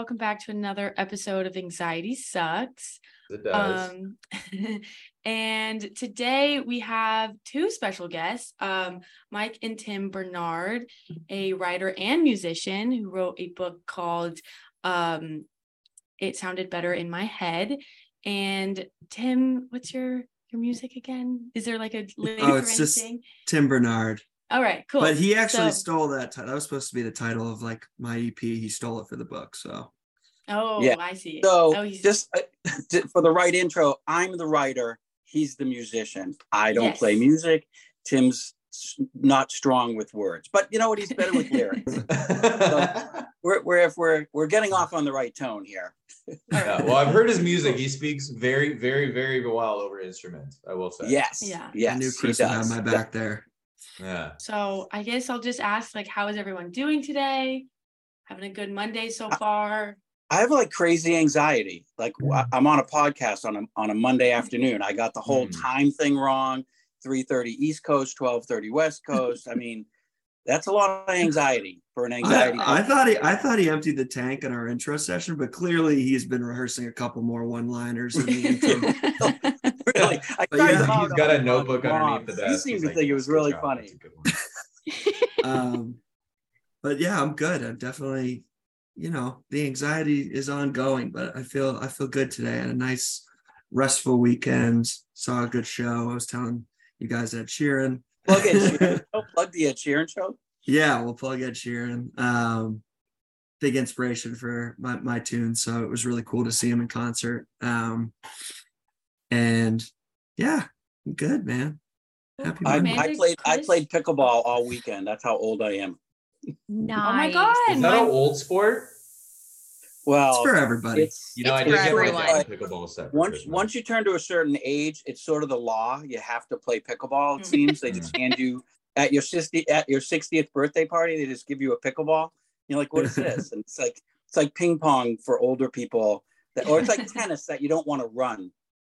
Hello, everyone. Welcome back to another episode of Anxiety Sucks. It does. Um, and today we have two special guests um, Mike and Tim Bernard, a writer and musician who wrote a book called um, It Sounded Better in My Head. And Tim, what's your your music again? Is there like a link Oh, or it's just anything? Tim Bernard. All right, cool. But he actually So- stole that. Ti- that was supposed to be the title of like my EP. He stole it for the book. So Oh, Yeah. I see. So oh, he's just uh, t- for the right intro, I'm the writer. He's the musician. I don't Yes. play music. Tim's not strong with words, but you know what? He's better with lyrics. We're, we're if we're we're getting off on the right tone here. Yeah, well, I've heard his music. He speaks very, very, very well over instruments. I will say. Yes. Yeah. Yes. I knew he Chris would have does. my back there. Yeah. So I guess I'll just ask, like, how is everyone doing today? Having a good Monday so I- far? I have like crazy anxiety. Like I- I'm on a podcast on a on a Monday afternoon. I got the whole Mm. time thing wrong. 3:30 East Coast, 12:30 West Coast. I mean, that's a lot of anxiety for an anxiety. I, I thought he I thought he emptied the tank in our intro session, but clearly he's been rehearsing a couple more one-liners in the intro. Really. I But tried yeah, He's got a notebook on underneath the Rob. desk. He He's seemed to like, think it was really job, funny. that's a good one." um, but yeah, I'm good. I'm definitely, you know, the anxiety is ongoing, but I feel I feel good today. I had a nice restful weekend. Saw a good show. I was telling you guys Ed Sheeran. Plug Ed Sheeran. show. Plug the Ed Sheeran show. Yeah, we'll plug Ed Sheeran. Um, big inspiration for my, my tune. So it was really cool to see him in concert. Um, and yeah, I'm good, man. Happy I, I Amanda, played I played pickleball all weekend. That's how old I am. Nice. Oh my god! Is that an old sport? Well, it's for everybody. it's You know, It's I did for get my everyone. dad a pickleball set. once Christmas. once you turn to a certain age, it's sort of the law. You have to play pickleball. It Mm. seems they just hand you at your 60 at your 60th birthday party. They just give you a pickleball. You're like, what is this? And it's like it's like ping pong for older people, that, or it's like tennis that you don't want to run.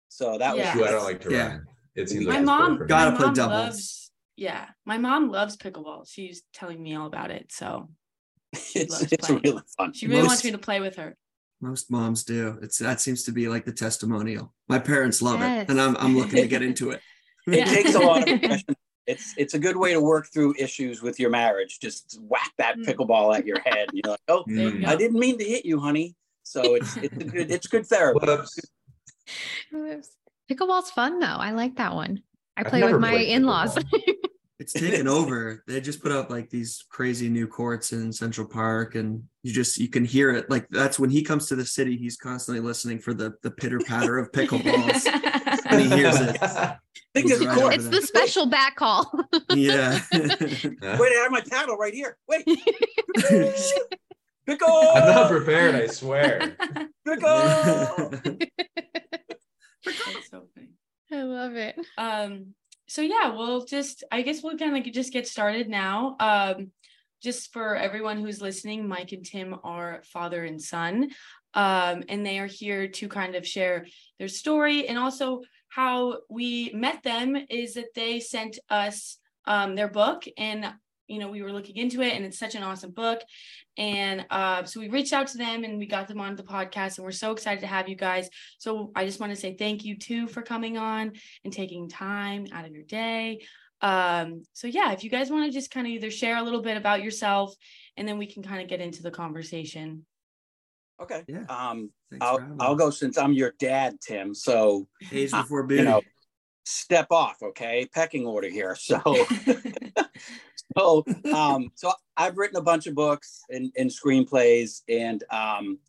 So that Yeah. Ooh, was I don't like to Yeah. run. It seems My like mom. Gotta my play mom doubles. Loves, yeah, my mom loves pickleball. She's telling me all about it. So it's, it's really fun. she really Most- wants me to play with her. Most moms do. It's that seems to be like the testimonial. My parents love Yes. it, and I'm I'm looking to get into it. It takes a lot of aggression. It's it's a good way to work through issues with your marriage. Just whack that Mm. pickleball at your head. And you're like, oh, you Mm. I didn't mean to hit you, honey. So it's it's a good it's good therapy. Whoops. Pickleball's fun though. I like that one. I play with my in-laws. It's taken over. They just put up like these crazy new courts in Central Park, and you just you can hear it. Like that's when he comes to the city, he's constantly listening for the the pitter patter of pickleballs. and he hears it. I think He's right it's the special back call. Yeah. Wait, I have my paddle right here. Wait, pickle, I'm not prepared, I swear. pickle. That's so funny. I love it. um so yeah we'll just i guess we'll kind of just get started now um just for everyone who's listening mike and tim are father and son um and they are here to kind of share their story and also how we met them is that they sent us um their book and you know we were looking into it and it's such an awesome book and uh, so we reached out to them and we got them on the podcast and we're so excited to have you guys so i just want to say thank you too for coming on and taking time out of your day. Um, so yeah, if you guys want to just kind of either share a little bit about yourself and then we can kind of get into the conversation. Okay. Yeah. Um, Thanks I'll I'll go since I'm your dad, Tim. So Age uh, before beauty. you know, step off, okay? Pecking order here. So so um so I've written a bunch of books and, and screenplays and um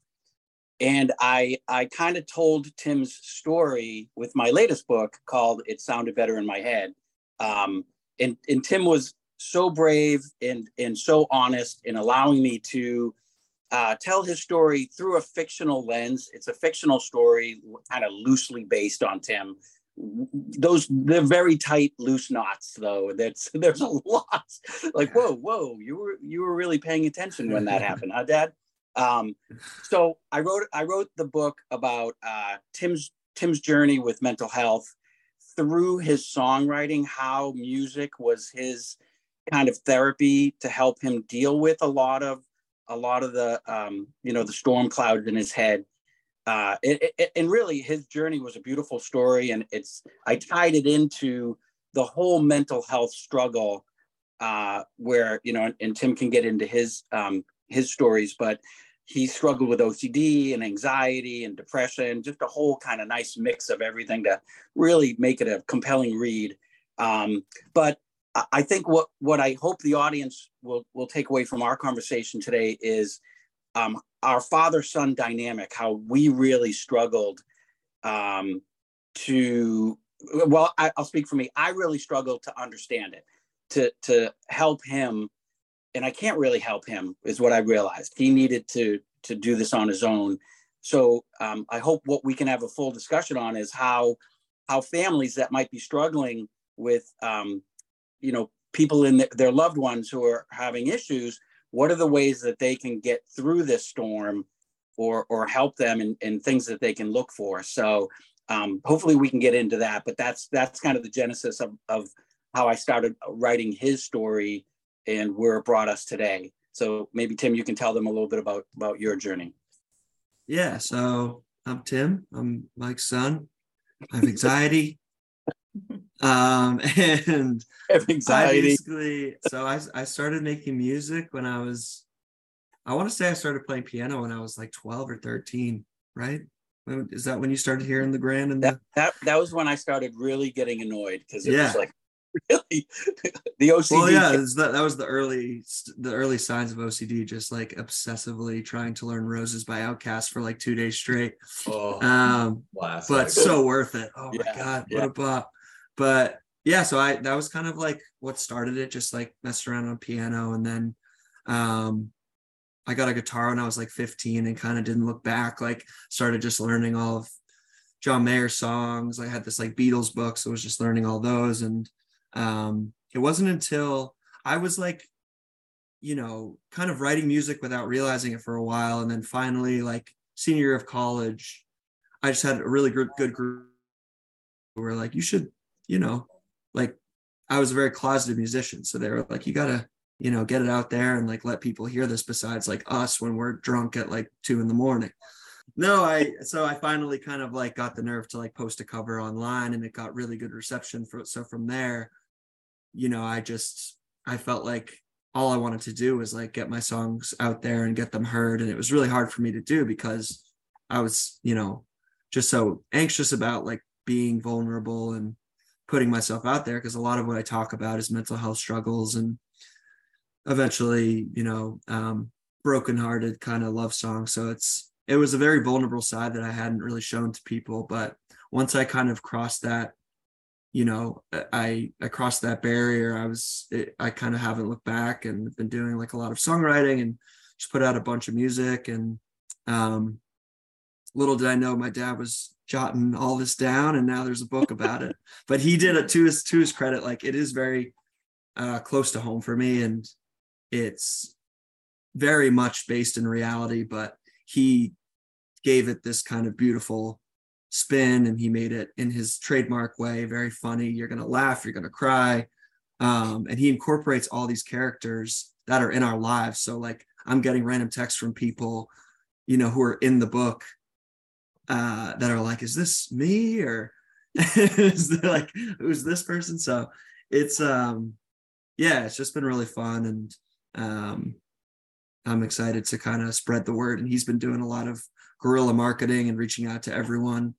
and I I kind of told Tim's story with my latest book called It Sounded Better in My Head. Um and and Tim was so brave and and so honest in allowing me to uh, tell his story through a fictional lens. It's a fictional story, kind of loosely based on Tim. Those they're very tight, loose knots, though. That's there's a lot. Like whoa, whoa, you were you were really paying attention when that happened, huh, Dad? Um, so I wrote I wrote the book about uh, Tim's Tim's journey with mental health through his songwriting, how music was his kind of therapy to help him deal with a lot of a lot of the um, you know the storm clouds in his head. Uh, it, it, and really, his journey was a beautiful story, and it's I tied it into the whole mental health struggle, uh, where you know, and Tim can get into his um, his stories, but he struggled with OCD and anxiety and depression, just a whole kind of nice mix of everything to really make it a compelling read. Um, but I think what what I hope the audience will will take away from our conversation today is um, our father son dynamic, how we really struggled um, to. Well, I, I'll speak for me. I really struggled to understand it, to to help him, and I can't really help him. Is what I realized. He needed to to do this on his own. So um, I hope what we can have a full discussion on is how how families that might be struggling with um, you know people in the, their loved ones who are having issues what are the ways that they can get through this storm or or help them in things that they can look for so um, hopefully we can get into that but that's that's kind of the genesis of, of how i started writing his story and where it brought us today so maybe tim you can tell them a little bit about about your journey Yeah. So I'm Tim. I'm Mike's son. I have anxiety. Um, and I basically, so I, I started making music when I was, I want to say I started playing piano when I was like 12 or 13, right? Is that when you started hearing the grand and that, the, that that was when i started really getting annoyed because it Yeah. was like really the ocd well, yeah, it's that, that was the early, the early signs of OCD, just like obsessively trying to learn roses by OutKast for like two days straight. Oh, Um, but so worth it. Oh my god, yeah. what a bop! But yeah, so I that was kind of like what started it, just like messed around on piano, and then um, I got a guitar when I was like 15 and kind of didn't look back. Like started just learning all of John Mayer songs. I had this like Beatles book, so I was just learning all those, and um, it wasn't until I was like you know, kind of writing music without realizing it for a while. And then finally, like senior year of college, I just had a really good, good group who were like, you should, you know, like I was a very closeted musician. So they were like, you gotta, you know, get it out there and like let people hear this besides like us when we're drunk at like two in the morning. No, I so I finally kind of like got the nerve to like post a cover online and it got really good reception for so from there, you know, I just I felt like all I wanted to do was like get my songs out there and get them heard. And it was really hard for me to do because I was, you know, just so anxious about like being vulnerable and putting myself out there because a lot of what I talk about is mental health struggles and eventually, you know, um, brokenhearted kind of love song. So it's it was a very vulnerable side that I hadn't really shown to people. But once I kind of crossed that, you know, I I crossed that barrier. I was it, I kind of haven't looked back and been doing like a lot of songwriting and just put out a bunch of music and um little did I know my dad was jotting all this down and now there's a book about it. But he did it to his to his credit. Like it is very uh close to home for me and it's very much based in reality, but he gave it this kind of beautiful spin and he made it in his trademark way, very funny. You're gonna laugh, you're gonna cry. Um, and he incorporates all these characters that are in our lives. So like I'm getting random texts from people, you know, who are in the book uh that are like, is this me or is like who's this person? So it's um yeah, it's just been really fun and um I'm excited to kind of spread the word. And he's been doing a lot of guerrilla marketing and reaching out to everyone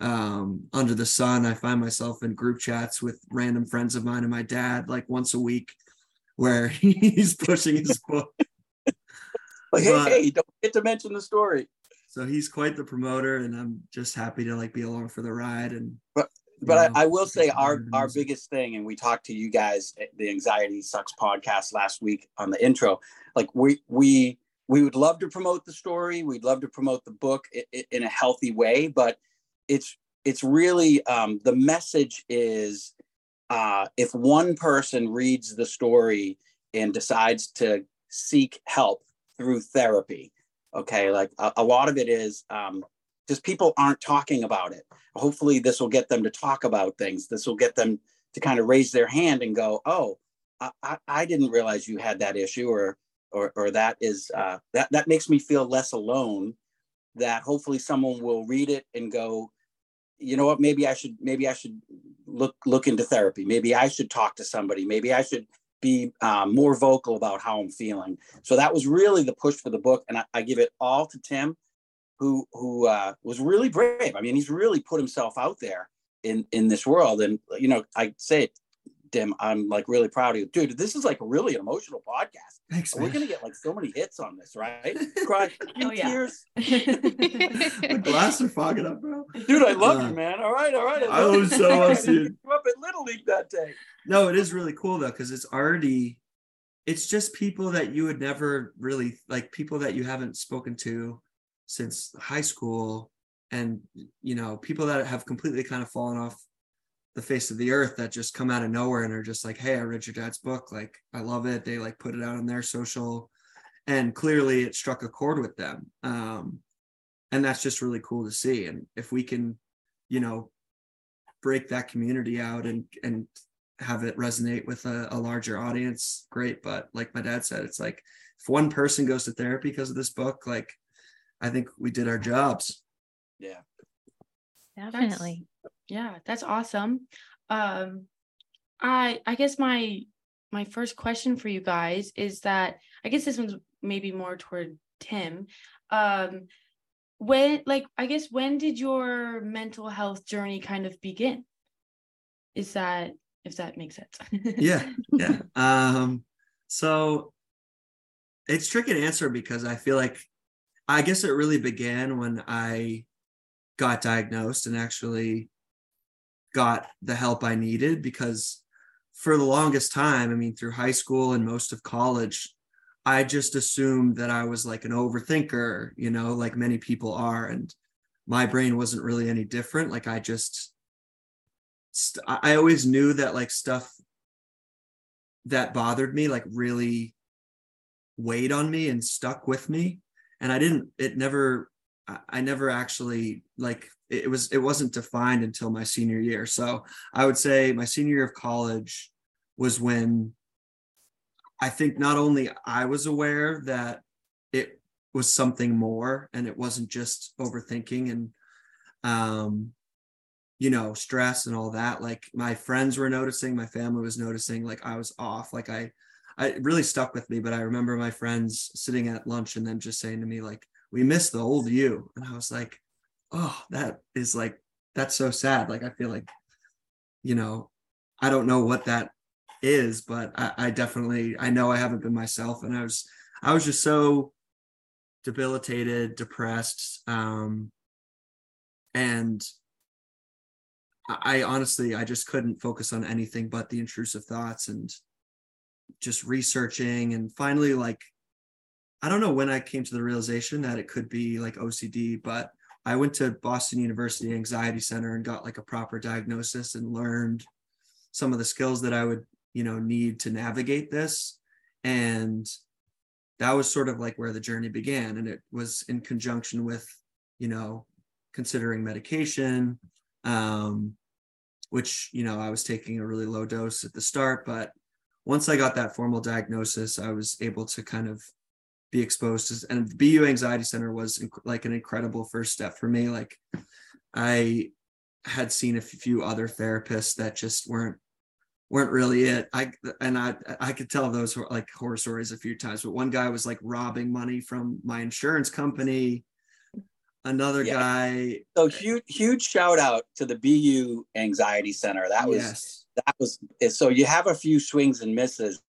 um, under the sun. I find myself in group chats with random friends of mine and my dad like once a week where he's pushing his book. Like, hey, But- hey, don't get to mention the story. So he's quite the promoter and I'm just happy to like be along for the ride. And But But know, I, I will say our our biggest thing, and we talked to you guys at the Anxiety Sucks podcast last week on the intro. Like we we we would love to promote the story. We'd love to promote the book in a healthy way, but it's it's really um, the message is uh, if one person reads the story and decides to seek help through therapy, okay, like a, a lot of it is um, just people aren't talking about it hopefully this will get them to talk about things this will get them to kind of raise their hand and go oh i, I, didn't realize you had that issue or or or that is uh, that that makes me feel less alone. That hopefully someone will read it and go, you know what? Maybe I should maybe I should look look into therapy. Maybe I should talk to somebody. Maybe I should be um, more vocal about how I'm feeling. So that was really the push for the book, and I, I give it all to Tim, who who uh, was really brave. I mean, he's really put himself out there in in this world, and you know, I say it, Tim, I'm like really proud of you, dude. This is like really an emotional podcast. Thanks, We're gonna get like so many hits on this, right? Cry, Oh, yeah. tears, My glasses are fogging up, bro. dude. I love Uh, you, man. All right, all right. I love was so upset. You up at Little League that day. No, it is really cool though, because it's already it's just people that you would never really like people that you haven't spoken to since high school and you know people that have completely kind of fallen off the face of the earth that just come out of nowhere and are just like hey i read your dad's book. Like i love it. They like put it out on their social. And clearly it struck a chord with them. Um and that's just really cool to see. And if we can you know break that community out and and have it resonate with a, a larger audience great. But like my dad said it's like if one person goes to therapy because of this book like i think we did our jobs. Yeah. Definitely. Yeah that's awesome. Um i i guess my my first question for you guys is that i guess this one's maybe more toward tim. Um when like i guess when did your mental health journey kind of begin? Is that if that makes sense. Yeah yeah. Um so it's tricky to answer because i feel like i guess it really began when i got diagnosed and actually got the help i needed because for the longest time i mean through high school and most of college i just assumed that i was like an overthinker you know like many people are. And my brain wasn't really any different. Like i just st- i always knew that like stuff that bothered me like really weighed on me and stuck with me. And i didn't it never i never actually like it was it wasn't defined until my senior year. So i would say my senior year of college was when i think not only i was aware that it was something more and it wasn't just overthinking and um you know stress and all that. Like my friends were noticing my family was noticing like i was off. Like i I really stuck with me but i remember my friends sitting at lunch and them just saying to me like we miss the old you. And i was like oh that is like that's so sad like i feel like you know i don't know what that is but i, I definitely i know i haven't been myself and i was i was just so debilitated depressed um and I I honestly, I just couldn't focus on anything but the intrusive thoughts and just researching. And finally, like, I don't know when I came to the realization that it could be like OCD, but I went to Boston University Anxiety Center and got like a proper diagnosis and learned some of the skills that I would, you know, need to navigate this. And that was sort of like where the journey began. And it was in conjunction with, you know, considering medication, um, which you know I was taking a really low dose at the start, but once I got that formal diagnosis, I was able to kind of be exposed to, and the BU Anxiety Center was inc- like an incredible first step for me. Like I had seen a few other therapists that just weren't weren't really it. I and I I could tell those like horror stories a few times, but one guy was like robbing money from my insurance company. Another Yeah. guy So huge, huge shout out to the BU Anxiety Center. That was yes. that was so you have a few swings and misses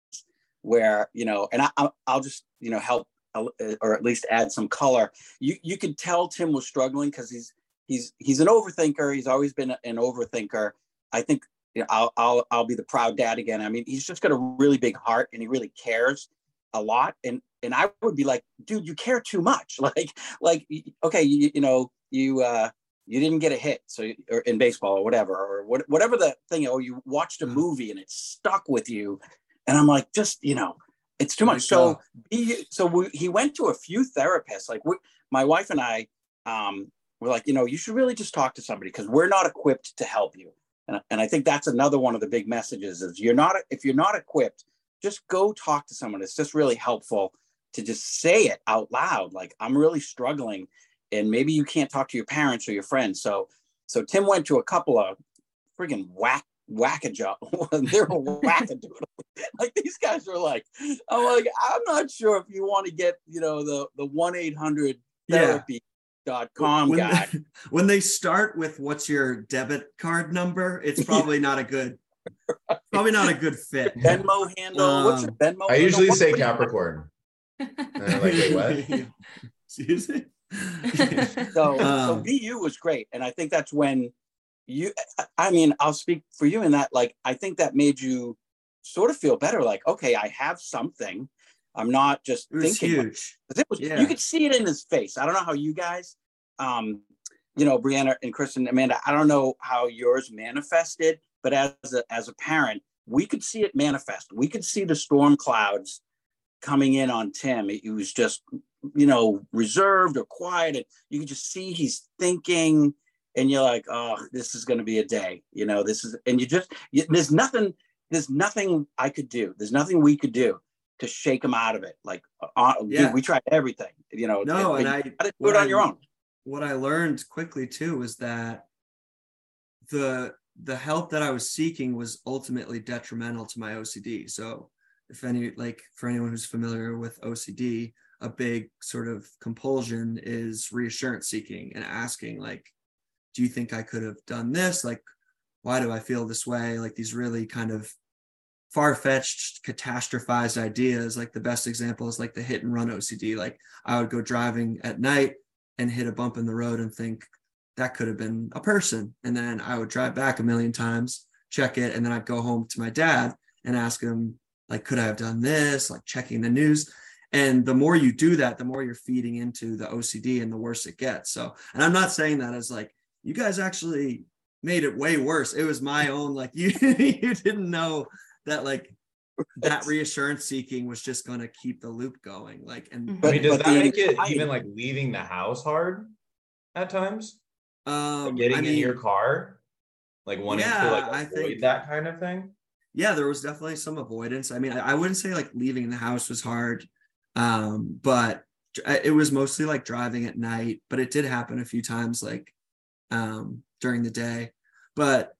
where you know, and I, I'll- just you know help or at least add some color. You you could tell Tim was struggling because he's he's he's an overthinker. He's always been an overthinker. I think you know, I'll I'll I'll be the proud dad again. I mean, he's just got a really big heart and he really cares a lot. And and I would be like, dude, you care too much. Like like okay, you, you know you uh you didn't get a hit so or in baseball or whatever or what, whatever the thing or you watched a Mhm. movie and it stuck with you and i'm like just you know it's too much. So go. he so we, he went to a few therapists. Like we, my wife and i um were like you know you should really just talk to somebody because we're not equipped to help you. And, and i think that's another one of the big messages is you're not if you're not equipped just go talk to someone. It's just really helpful to just say it out loud. Like i'm really struggling and maybe you can't talk to your parents or your friends. So so tim went to a couple of friggin' whack wackajob they're a wackadoodle like these guys are like i'm like i'm not sure if you want to get you know the the 1-800 therapy dot com when guy they, when they start with what's your debit card number, it's probably not a good, probably not a good fit. venmo handle what's your Um, venmo I handle? usually What- say what Capricorn. Like, what? Excuse me. so so Um, bu was great and i think that's when you I- mean i'll speak for you in that like i think that made you sort of feel better like okay i have something. I'm not just It thinking huge. it was Yeah. you could see it in his face. I don't know how you guys um you know brianna and kristen amanda i don't know how yours manifested but as a as a parent we could see it manifest. We could see the storm clouds coming in on tim. He was just you know reserved or quiet and you could just see he's thinking and you're like oh this is going to be a day you know this is and you just you, there's nothing there's nothing i could do there's nothing we could do to shake him out of it like uh, dude, Yeah. we tried everything you know No, and I gotta do it on I- your own what I learned quickly too was that the the help that I was seeking was ultimately detrimental to my OCD. So if any like for anyone who's familiar with OCD, a big sort of compulsion is reassurance seeking and asking like do you think I could have done this? Like why do I feel this way? Like these really kind of far-fetched catastrophized ideas like the best example is like the hit and run OCD like I would go driving at night and hit a bump in the road and think that could have been a person. And then I would drive back a million times, check it, and then I'd go home to my dad and ask him, like, could I have done this? Like checking the news. And the more you do that, the more you're feeding into the OCD and the worse it gets. So, and I'm not saying that as like, you guys actually made it way worse. It was my own, like, you, you didn't know that, like, that reassurance seeking was just going to keep the loop going. Like, and Mhm. I mean, does but that the make it anxiety- even like leaving the house hard at times? um, Like getting I in your car, like wanting to Yeah, like I avoid think- that kind of thing. yeah there was definitely some avoidance i mean i, I wouldn't say like leaving the house was hard um but it was mostly like driving at night but it did happen a few times like um during the day. But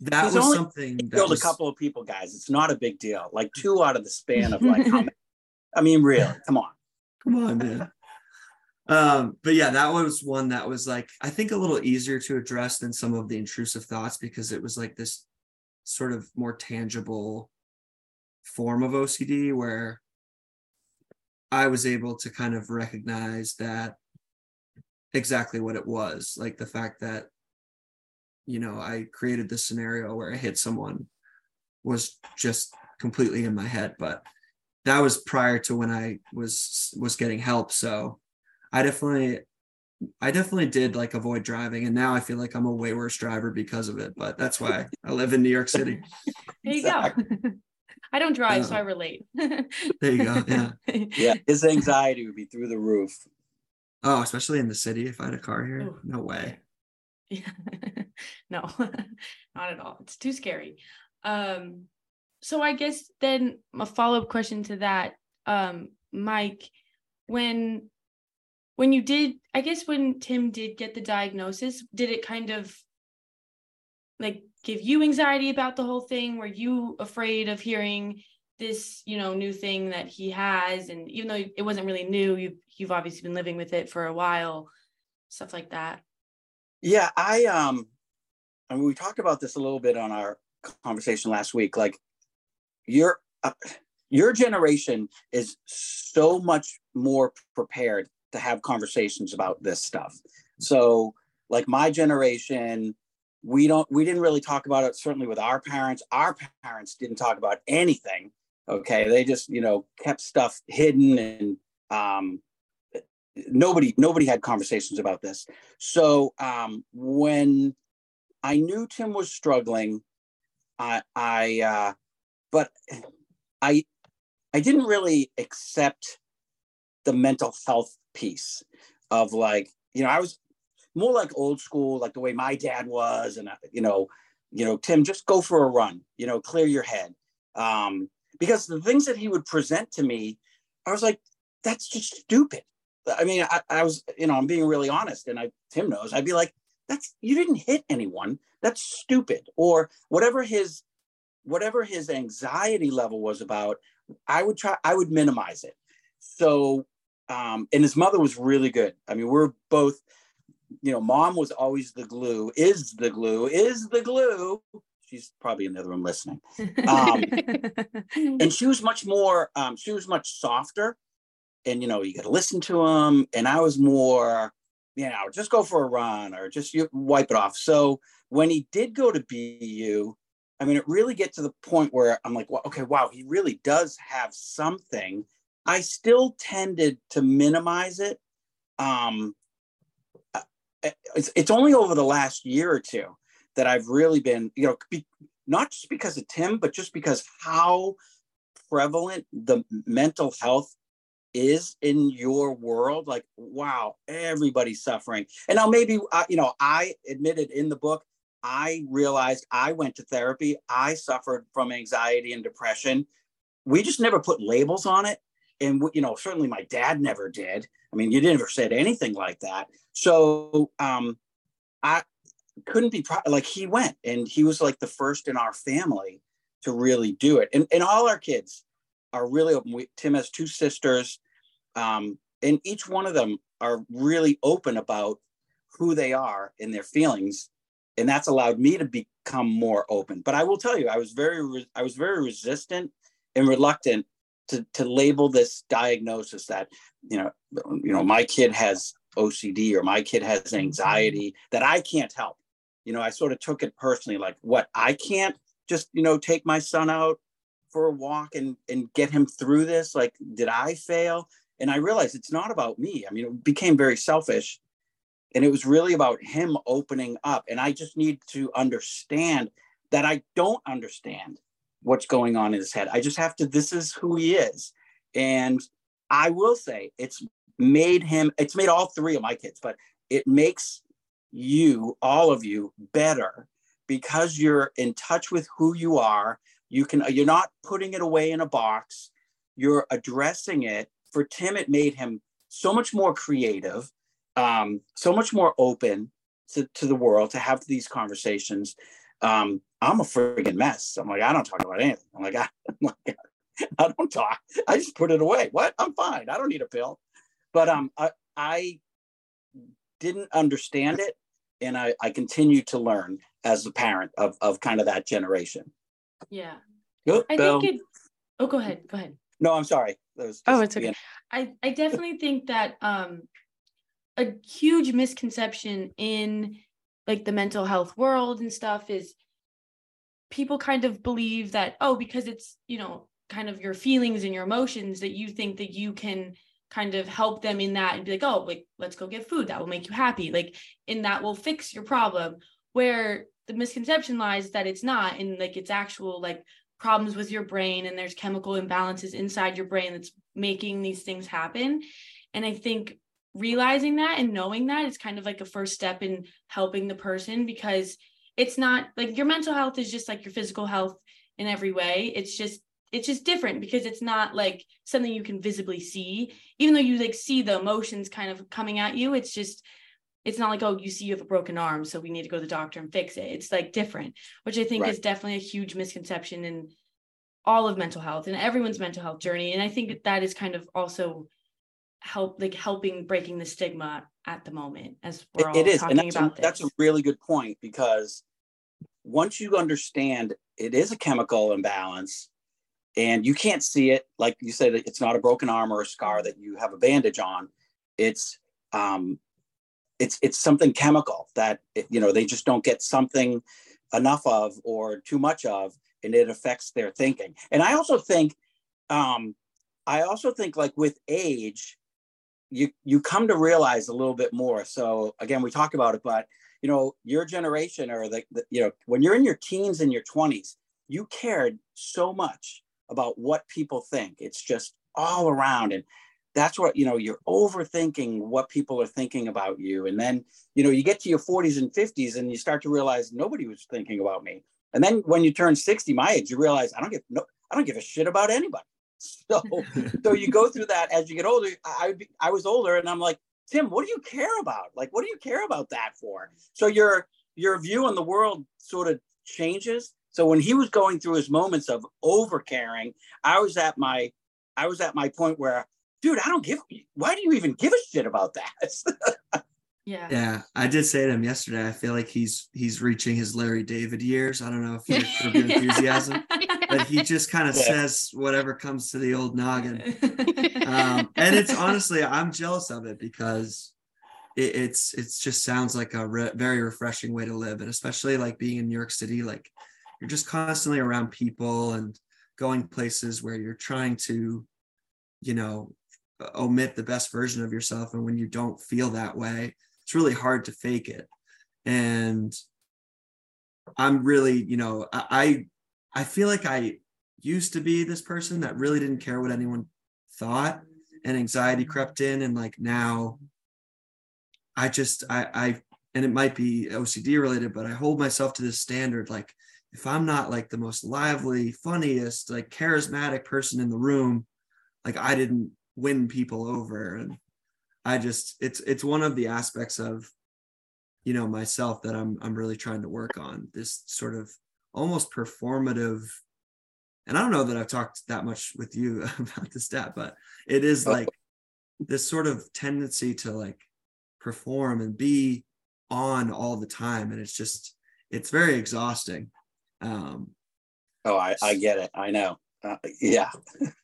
that was something that killed was, a couple of people guys. It's not a big deal. Like two out of the span of like how many? I mean really come on. Come on man. Um but yeah that was one that was like i think a little easier to address than some of the intrusive thoughts because it was like this sort of more tangible form of ocd where i was able to kind of recognize that exactly what it was like the fact that you know i created this scenario where i hit someone was just completely in my head but that was prior to when I was was getting help. So I definitely I definitely did like avoid driving and now I feel like I'm a way worse driver because of it. But that's why I live in New York City. There you go. I don't drive, so Uh, I relate. There you go. Yeah. yeah his anxiety would be through the roof Oh, especially in the city. If I had a car here, Ooh. no way. Yeah. no, not at all. It's too scary. Um, so I guess then a follow-up question to that, um, Mike, when when you did, I guess when Tim did get the diagnosis, did it kind of like give you anxiety about the whole thing? Were you afraid of hearing this, you know, new thing that he has? And even though it wasn't really new, you've you've obviously been living with it for a while, stuff like that. Yeah, I um I mean we talked about this a little bit on our conversation last week. Like your uh, your generation is so much more prepared to have conversations about this stuff. So like my generation, we don't we didn't really talk about it certainly with our parents. Our parents didn't talk about anything. Okay. They just, you know, kept stuff hidden and um nobody nobody had conversations about this. So um, when I knew Tim was struggling, I, I uh, but I, I didn't really accept the mental health piece of like, you know, I was more like old school, like the way my dad was, and uh, you know, you know, Tim, just go for a run, you know, clear your head, um, because the things that he would present to me, I was like, that's just stupid. I mean, I, I was, you know, I'm being really honest, and I Tim knows. I'd be like, that's you didn't hit anyone. That's stupid. Or whatever his whatever his anxiety level was about, I would try, I would minimize it. So, um, and his mother was really good. I mean, we're both, you know, mom was always the glue, is the glue, is the glue. She's probably in the other room listening. Um, and she was much more, um, she was much softer. And, you know, you got to listen to him. And I was more, you know, just go for a run or just you wipe it off. So when he did go to BU, I mean, it really get to the point where I'm like, well, okay, wow, he really does have something. I still tended to minimize it. Um, uh, it's, it's only over the last year or two that I've really been, you know, be, not just because of Tim, but just because how prevalent the mental health is in your world. Like, wow, everybody's suffering. And now maybe, uh, you know, I admitted in the book I realized I went to therapy. I suffered from anxiety and depression. We just never put labels on it. And, you know, certainly my dad never did. I mean, you never said anything like that. So um, I couldn't be pro- like he went and he was like the first in our family to really do it. And, and all our kids are really open. We, Tim has two sisters, um, and each one of them are really open about who they are and their feelings and that's allowed me to become more open. But i will tell you i was very re- i was very resistant and reluctant to to label this diagnosis that you know you know my kid has ocd or my kid has anxiety that i can't help. You know i sort of took it personally like what i can't just you know take my son out for a walk and and get him through this like did i fail? And i realized it's not about me. I mean it became very selfish. And it was really about him opening up. And i just need to understand that i don't understand what's going on in his head. I just have to this is who he is. And i will say it's made him it's made all three of my kids but it makes you all of you better because you're in touch with who you are you can you're not putting it away in a box you're addressing it for tim it made him so much more creative um, so much more open to, to the world to have these conversations. Um, I'm a friggin' mess. I'm like, I don't talk about anything. I'm like, I, I'm like, I don't talk. I just put it away. What? I'm fine. I don't need a pill. But um, I, I didn't understand it, and I, I continue to learn as a parent of of kind of that generation. Yeah. I think it. Oh, go ahead. Go ahead. No, I'm sorry. oh, it's okay. I I definitely think that um a huge misconception in like the mental health world and stuff is people kind of believe that oh because it's you know kind of your feelings and your emotions that you think that you can kind of help them in that and be like oh like let's go get food that will make you happy like and that will fix your problem where the misconception lies that it's not and like it's actual like problems with your brain and there's chemical imbalances inside your brain that's making these things happen. And i think realizing that and knowing that is kind of like a first step in helping the person because it's not like your mental health is just like your physical health in every way. It's just it's just different because it's not like something you can visibly see. Even though you like see the emotions kind of coming at you it's just it's not like oh you see you have a broken arm so we need to go to the doctor and fix it it's like different which i think right. is definitely a huge misconception in all of mental health and everyone's mental health journey and i think that, that is kind of also help like helping breaking the stigma at the moment as we're all it is. talking and that's about a, That's a really good point because once you understand it is a chemical imbalance and you can't see it like you said it's not a broken arm or a scar that you have a bandage on it's um it's it's something chemical that you know they just don't get something enough of or too much of and it affects their thinking and i also think um i also think like with age you you come to realize a little bit more. So again, we talk about it, but you know, your generation or the, the you know, when you're in your teens and your 20s, you cared so much about what people think. It's just all around and that's what you know you're overthinking what people are thinking about you and then you know you get to your 40s and 50s and you start to realize nobody was thinking about me and then when you turn 60 my age you realize i don't give no i don't give a shit about anybody So, so you go through that as you get older. I I was older, and I'm like, Tim, what do you care about? Like, what do you care about that for? So your your view on the world sort of changes. So when he was going through his moments of over caring, I was at my I was at my point where, dude, I don't give. Why do you even give a shit about that? Yeah. Yeah, I did say to him yesterday. I feel like he's he's reaching his Larry David years. I don't know if you're Curb Your enthusiasm, but he just kind of Yeah. says whatever comes to the old noggin. Um, and it's honestly, I'm jealous of it because it, it's it's just sounds like a re- very refreshing way to live, and especially like being in New York City, like you're just constantly around people and going places where you're trying to, you know, omit the best version of yourself, and when you don't feel that way, it's really hard to fake it. And I'm really, you know, I I feel like I used to be this person that really didn't care what anyone thought and anxiety crept in and like now I just I I and it might be OCD related but I hold myself to this standard like if I'm not like the most lively funniest like charismatic person in the room like I didn't win people over and I just it's it's one of the aspects of you know myself that I'm I'm really trying to work on this sort of almost performative and I don't know that I've talked that much with you about this stat, but it is like this sort of tendency to like perform and be on all the time. And it's just, it's very exhausting. Um, oh, I, I get it. I know. Uh, yeah.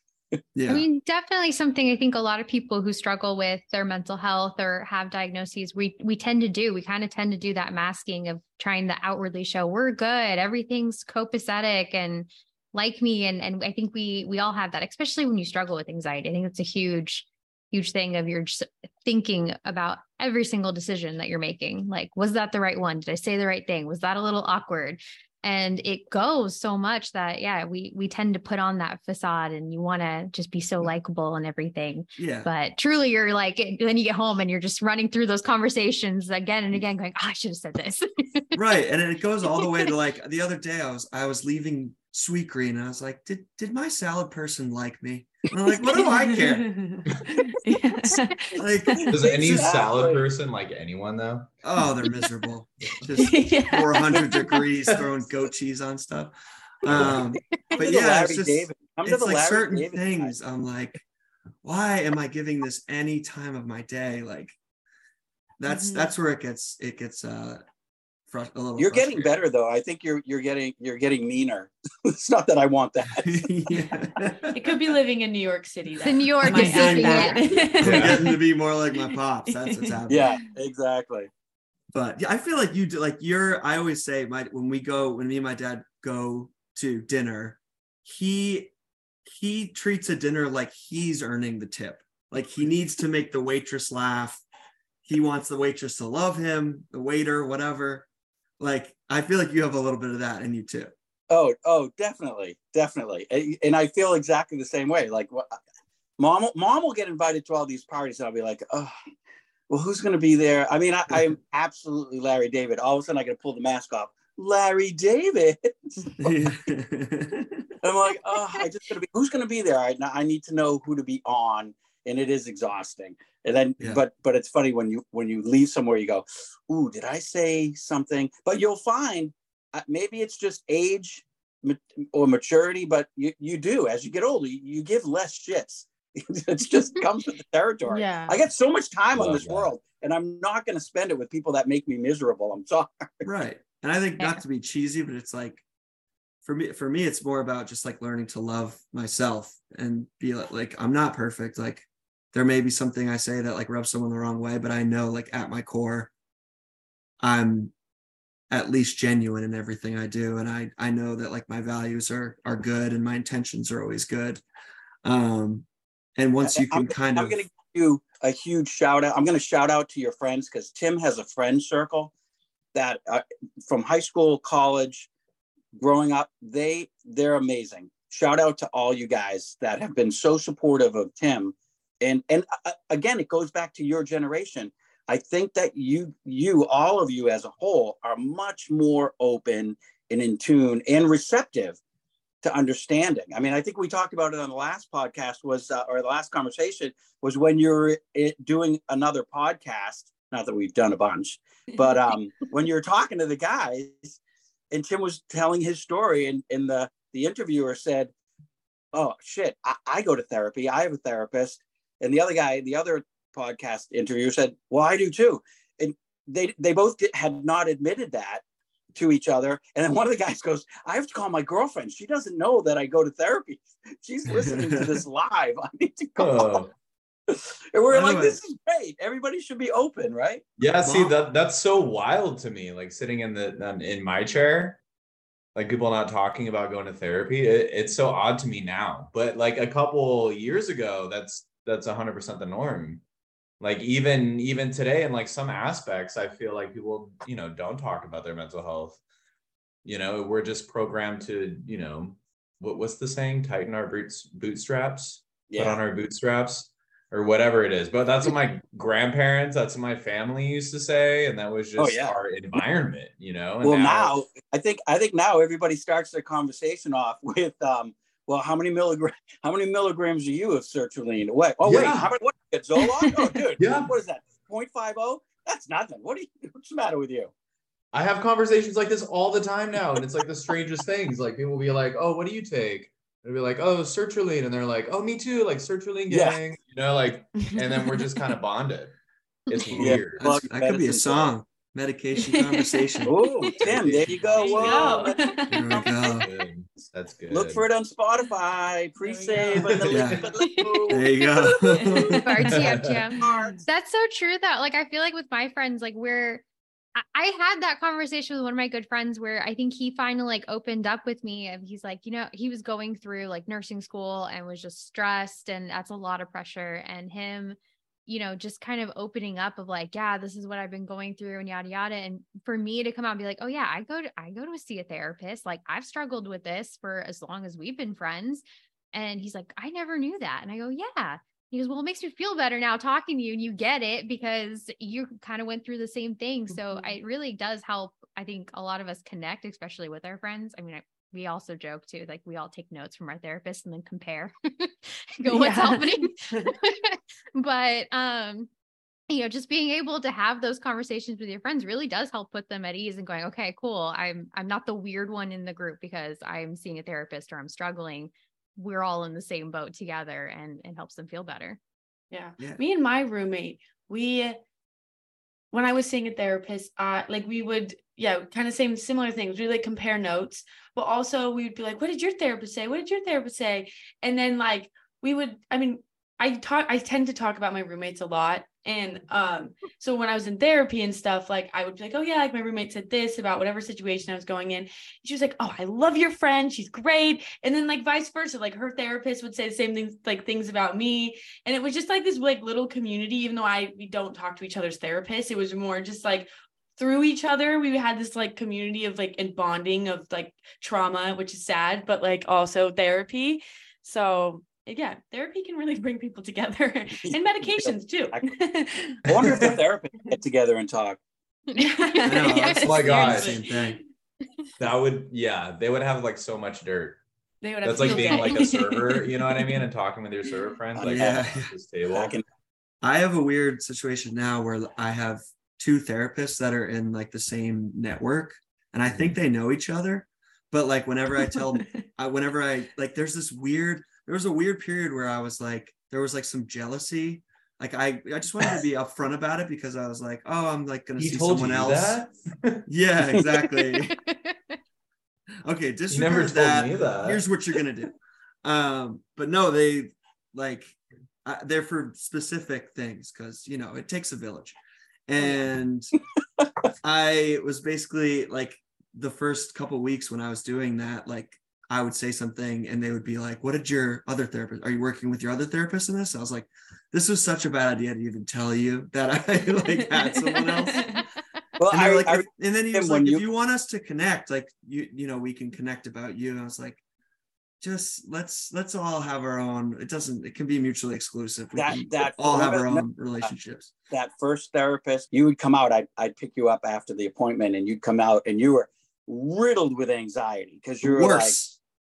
yeah. I mean, definitely something I think a lot of people who struggle with their mental health or have diagnoses, we we tend to do. We kind of tend to do that masking of trying to outwardly show we're good, everything's copacetic and like me. And and I think we we all have that, especially when you struggle with anxiety. I think it's a huge, huge thing of just thinking about every single decision that you're making. Like, was that the right one? Did I say the right thing? Was that a little awkward? And it goes so much that yeah we we tend to put on that facade and you want to just be so likable and everything yeah. but truly you're like then you get home and you're just running through those conversations again and again going oh, i should have said this right. And it goes all the way to like the other day I was I was leaving Sweetgreen and I was like, did did my salad person like me? And I'm like, what do I care? Like Does any it's just- salad person like anyone though? oh, they're miserable. Just yeah. 400 degrees throwing goat cheese on stuff. Um, but yeah, it's just David. Come to it's like Larry certain David things. side. I'm like, why am I giving this any time of my day? Like, that's Mhm. that's where it gets it gets uh fr- a little. You're getting better though. I think you're you're getting you're getting meaner. it's not that I want that. yeah. It could be living in New York City. the new york Might is add seeping I'm getting to be more like my pops. That's what's happening. yeah, exactly. but yeah, I feel like you do like you're I always say my when we go when me and my dad go to dinner, he he treats a dinner like he's earning the tip. Like he needs to make the waitress laugh. He wants the waitress to love him, the waiter, whatever. Like I feel like you have a little bit of that in you too. Oh, oh, definitely, definitely. And I feel exactly the same way. Like, what, mom, mom will get invited to all these parties, and I'll be like, oh, well, who's going to be there? I mean, I, I am absolutely Larry David. All of a sudden, I got to pull the mask off. Larry David. I'm like, oh, I just gotta be. Who's going to be there? I, I need to know who to be on, and it is exhausting. And then, Yeah. but but it's funny when you when you leave somewhere, you go, ooh, did I say something? But you'll find uh, maybe it's just age or maturity, but you you do as you get older, you, you give less shits. it's just comes with the territory. Yeah. I got so much time on this that. world, and I'm not going to spend it with people that make me miserable. I'm sorry. right. And I think Yeah. not to be cheesy, but it's like for me, for me, it's more about just like learning to love myself and be like, like I'm not perfect. Like there may be something I say that like rubs someone the wrong way, but I know like at my core, I'm at least genuine in everything I do. And I I know that like my values are are good and my intentions are always good. Um and once you I'm- can kind of I'm going to give you a huge shout out. I'm going to shout out to your friends because Tim has a friend circle that uh, from high school, college, growing up, they they're amazing. Shout out to all you guys that have been so supportive of Tim. And and uh, again, it goes back to your generation. I think that you you all of you as a whole are much more open and in tune and receptive to understanding. I mean, I think we talked about it on the last podcast was uh, or the last conversation was when you're it, doing another podcast. Not that we've done a bunch, but um, when you're talking to the guys, and Tim was telling his story, and, and the the interviewer said, "Oh shit, I, I go to therapy. I have a therapist." And the other guy, the other podcast interviewer said, "Well, I do too." And they they both did, had not admitted that to each other. And then one of the guys goes, I have to call my girlfriend. She doesn't know that I go to therapy. She's listening to this live. I need to call. Oh. And we're like, this is great. Everybody should be open, right? Yeah, see that that's so wild to me. Like sitting in the um, in my chair, like people not talking about going to therapy. It, it's so odd to me now. But like a couple years ago, that's that's hundred percent the norm. Like even even today, in like some aspects, I feel like people you know don't talk about their mental health. You know, we're just programmed to you know what what's the saying? Tighten our boots bootstraps put on our bootstraps or whatever it is. But that's what my grandparents, that's what my family used to say, and that was Oh, just yeah. our environment, you know. And well, now, I think I think now everybody starts their conversation off with, um, well, how many milligrams? How many milligrams are you of sertraline? What? Oh wait, how many? What? you get Zoloft? Oh, dude. Yeah. What is that? 0.50? That's nothing. What do you? What's the matter with you? I have conversations like this all the time now, and it's like the strangest things. Like people will be like, "Oh, what do you take?" They'll be like, "Oh, sertraline," and they're like, "Oh, me too." Like sertraline Yeah. gang, you know, like, and then we're just kind of bonded. It's weird. Well, That's- that could be a medicine. song. Medication conversation. Oh, Tim, there you go. There you Whoa. go. There we go. That's good. Look for it on Spotify. Pre-save go. the Yeah. link below. There you go. Our TM, TM. Cards. That's so true though. Like I feel like with my friends, like we're I- I had that conversation with one of my good friends where I think he finally like opened up with me and he's like, you know, he was going through like nursing school and was just stressed and that's a lot of pressure. And him, you know, just kind of opening up of like, yeah, this is what I've been going through and yada yada. And for me to come out and be like, oh yeah, I go to I go to see a therapist. Like I've struggled with this for as long as we've been friends. And he's like, I never knew that. And I go, yeah. He goes, Well, it makes me feel better now talking to you and you get it because you kind of went through the same thing. So Mhm. it really does help. I think a lot of us connect, especially with our friends. I mean, I, we also joke too, like we all take notes from our therapist and then compare, go, What's happening? but, um, you know, just being able to have those conversations with your friends really does help put them at ease and going, okay, cool. I'm I'm not the weird one in the group because I'm seeing a therapist or I'm struggling. We're all in the same boat together and it helps them feel better. Yeah. Yeah. Me and my roommate, we when I was seeing a therapist, uh like we would yeah, kind of same similar things. We like compare notes, but also we would be like, what did your therapist say? What did your therapist say? And then like we would, I mean, I talk I tend to talk about my roommates a lot. And um, so when I was in therapy and stuff, like I would be like, oh yeah, like my roommate said this about whatever situation I was going in. She was like, oh, I love your friend. She's great. And then like vice versa, like her therapist would say the same things, like things about me and it was just like this like little community even though i we don't talk to each other's therapists it was more just like through each other we had this like community of like and bonding of like trauma which is sad but like also therapy so yeah therapy can really bring people together and medications too I wonder if the therapists get together and talk. I know, Yeah, I was my thinking God. Same thing. That would, yeah, they would have like so much dirt. they would have That's like being day. like a server, you know what I mean? And talking with your server friends, like Yeah. this table. Back in, I have a weird situation now where I have two therapists that are in like the same network and I think mm-hmm. they know each other. But like whenever I tell I whenever I like there's this weird there was a weird period where I was like there was like some jealousy. Like I I just wanted to be upfront about it because I was like, oh, I'm like gonna He see someone else. Yeah, exactly. okay, disregard told that. me that. Here's what you're gonna do. Um, but no, they like uh, they're for specific things because you know it takes a village, and I was basically like the first couple weeks when I was doing that, like I would say something and they would be like, "What did your other therapist? Are you working with your other therapist in this?" I was like, "This was such a bad idea to even tell you that I like had someone else." well, and, I, like, I, if- and then he was like, you- if you want us to connect, like you, you know, we can connect about you. And I was like, just let's let's all have our own. It doesn't. It can be mutually exclusive. We That- can that- all have our own relationships. that first therapist, you would come out, I'd, I'd pick you up after the appointment and you'd come out and you were riddled with anxiety because you were like,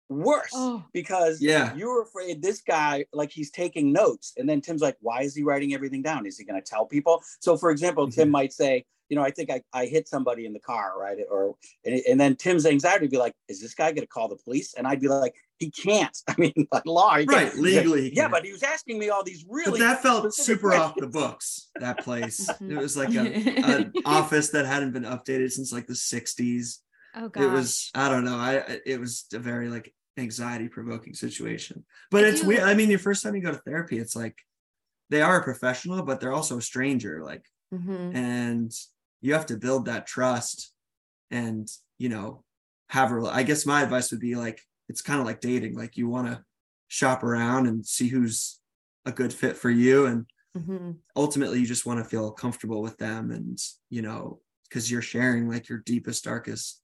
Worse. worse Oh. because Yeah. you're afraid this guy like he's taking notes and then tim's like why is he writing everything down is he going to tell people so for example tim might say you know i think i, I hit somebody in the car right or and, and then tim's anxiety would be like is this guy going to call the police and i'd be like he can't i mean by law he can't. Right, legally he yeah can't. but he was asking me all these But really that felt specific super off the books. That place. Mhm. It was like a, an office that hadn't been updated since like the 60s. Oh gosh. It was I don't know. I it was a very like anxiety provoking situation. But I it's do- weird. I mean, your first time you go to therapy, it's like they are a professional, but they're also a stranger. Like Mhm. and you have to build that trust and you know have a i guess my advice would be like it's kind of like dating like you want to shop around and see who's a good fit for you and Mhm. ultimately you just want to feel comfortable with them and you know because you're sharing like your deepest darkest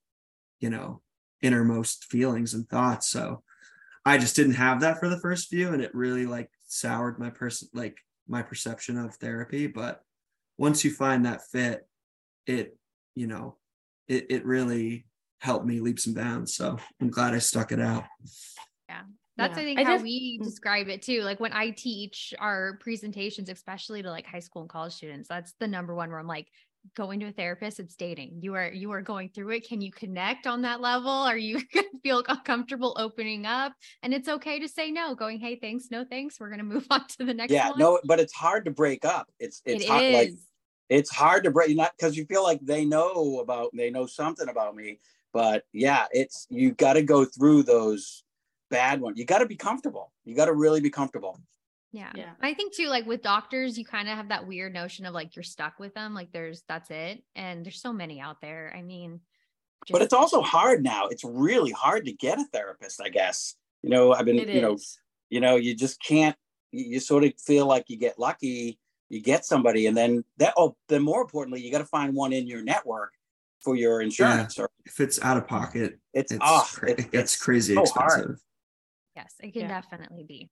you know innermost feelings and thoughts so i just didn't have that for the first few and it really like soured my person like my perception of therapy but once you find that fit it you know it, it really helped me leaps and bounds so i'm glad i stuck it out yeah That's Yeah. I think I how def- we Mm. describe it too. Like when I teach our presentations, especially to like high school and college students, that's the number one where I'm like, going to a therapist, it's dating. You are you are going through it. Can you connect on that level? Are you gonna feel comfortable opening up? And it's okay to say no, going, hey, thanks, no thanks. We're gonna move on to the next yeah one. no but it's hard to break up it's It it's is. hard, like it's hard to break not because you feel like they know about they know something about me but yeah it's you got to go through those bad ones you got to be comfortable you got to really be comfortable Yeah. Yeah. I think too, like with doctors, you kind of have that weird notion of like you're stuck with them. Like there's that's it. And there's so many out there. I mean, but it's also hard now it's really hard to get a therapist i guess you know i've been It you know you know you just can't you, you sort of feel like you get lucky you get somebody and then that oh then more importantly you got to find one in your network for your insurance or if it's out of pocket it's it's, ah, cra- it- it gets it's crazy so hard. expensive yes, it can Yeah. definitely be.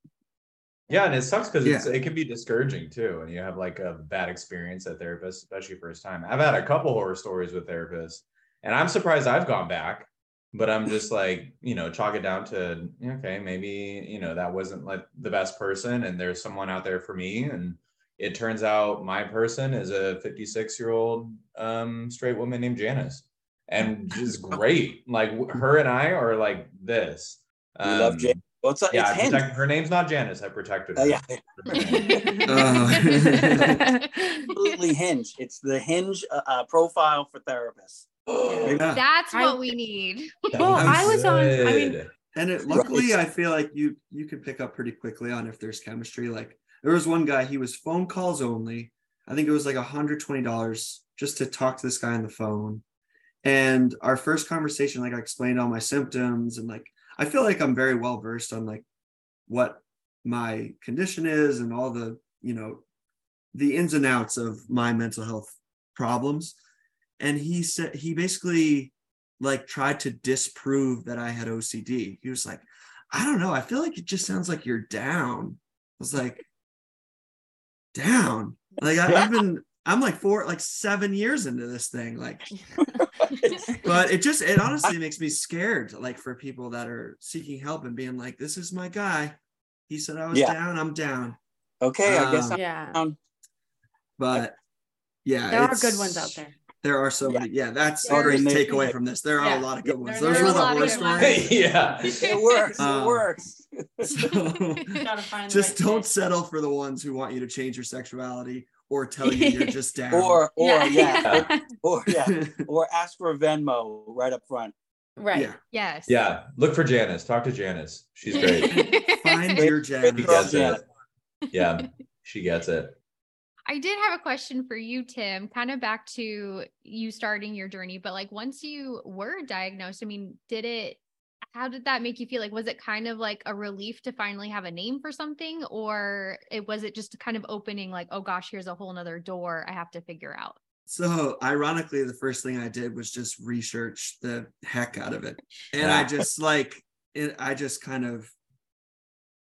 Yeah, and it sucks because Yeah. it can be discouraging too, and you have like a bad experience at therapist, especially first time. I've had a couple horror stories with therapists, and I'm surprised I've gone back, but I'm just like, you know, chalk it down to okay, maybe you know that wasn't like the best person, and there's someone out there for me, and it turns out my person is a 56 year old um, straight woman named Janice, and just great. Like her and I are like this. You love Um, Jan- well it's, Yeah, it's I protect, her name's not Janice. I protected her. Uh, yeah Uh. absolutely hinge it's the hinge uh, uh, profile for therapists Yeah. That's I- what we need. That Well, I was on- I mean- And it, luckily, I feel like you you can pick up pretty quickly on if there's chemistry. Like there was one guy, he was phone calls only. I think it was like $120 just to talk to this guy on the phone. And our first conversation, like I explained all my symptoms and like I feel like I'm very well versed on like what my condition is and all the, you know, the ins and outs of my mental health problems. And he said he basically like tried to disprove that I had OCD. He was like, I don't know. I feel like it just sounds like you're down. I was like, down. Like I, I've been, I'm like four, like seven years into this thing. Like, but it just, it honestly makes me scared. Like for people that are seeking help and being like, this is my guy. He said I was Yeah. down. I'm down. okay i guess Um, I'm yeah. down. But yeah, There are good ones out there. There are so Yeah. many. Yeah, that's the There great is. takeaway from this. There are Yeah. a lot of good ones. There- Those were are the a lot of horror ones. stories. yeah. it works Um, it works So Gotta find the just right don't fit. settle for the ones who want you to change your sexuality or tell you you're just down. or or yeah, yeah. or yeah or ask for a venmo right up front right. yeah. Yes. Yeah. Look for Janice. Talk to Janice. She's great. Find your Janice. girl, gets it. Yeah. She gets it. I did have a question for you, Tim, kind of back to you starting your journey, but like once you were diagnosed, I mean, did it, how did that make you feel? Like, was it kind of like a relief to finally have a name for something? Or it was it just kind of opening, like, oh gosh, here's a whole nother door I have to figure out? So ironically, the first thing I did was just research the heck out of it. And I just like it, I just kind of,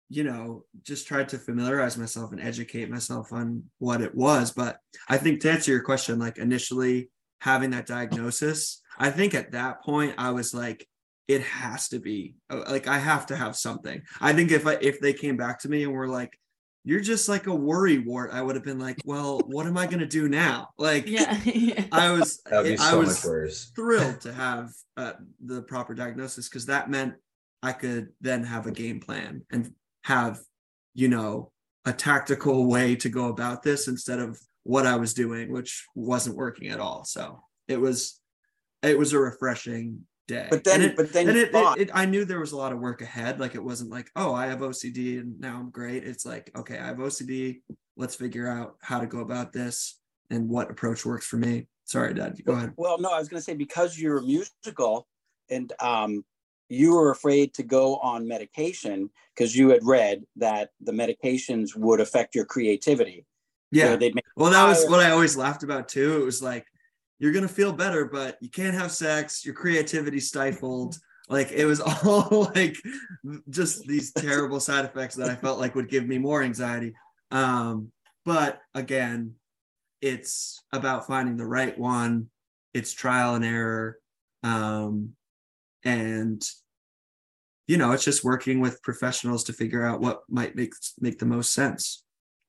you know, just tried to familiarize myself and educate myself on what it was. But I think to answer your question, like initially having that diagnosis, I think at that point I was like it has to be uh, like I have to have something. I think if I if they came back to me and were like, "You're just like a worry wart," I would have been like, "Well, what am I gonna do now?" Like, Yeah. yeah. I was That would I was worse. thrilled to have uh, the proper diagnosis because that meant I could then have a game plan and have, you know, a tactical way to go about this instead of what I was doing, which wasn't working at all. So it was, it was a refreshing day. But then, it- but then it, it, it, I knew there was a lot of work ahead. Like it wasn't like, oh, I have OCD and now I'm great. It's like, okay, I have OCD. Let's figure out how to go about this and what approach works for me. Sorry, Dad. Go ahead. well, no, I was going to say because you're musical and um, you were afraid to go on medication because you had read that the medications would affect your creativity. Yeah. they'd make Well, that was what I always laughed about too. It was like, you're gonna feel better, but you can't have sex. Your creativity stifled. Like it was all like just these terrible side effects that I felt like would give me more anxiety. Um, but again, it's about finding the right one. It's trial and error, um, and you know, it's just working with professionals to figure out what might make make the most sense.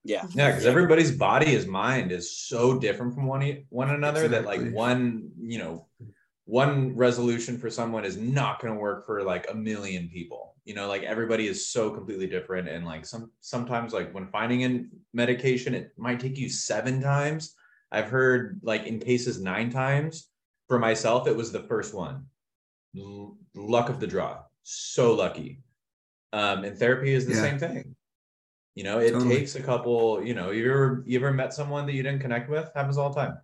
Yeah. Yeah, because everybody's body is mind is so different from one e- one another that like one, you know, one resolution for someone is not going to work for like a million people. You know, like everybody is so completely different, and like some sometimes like when finding in medication, it might take you seven times. I've heard like in cases nine times. For myself, it was the first one. L- luck of the draw. So lucky. Um, and therapy is the Yeah. same thing. You know, it Totally. takes a couple, you know, you ever you ever met someone that you didn't connect with? Happens all the time.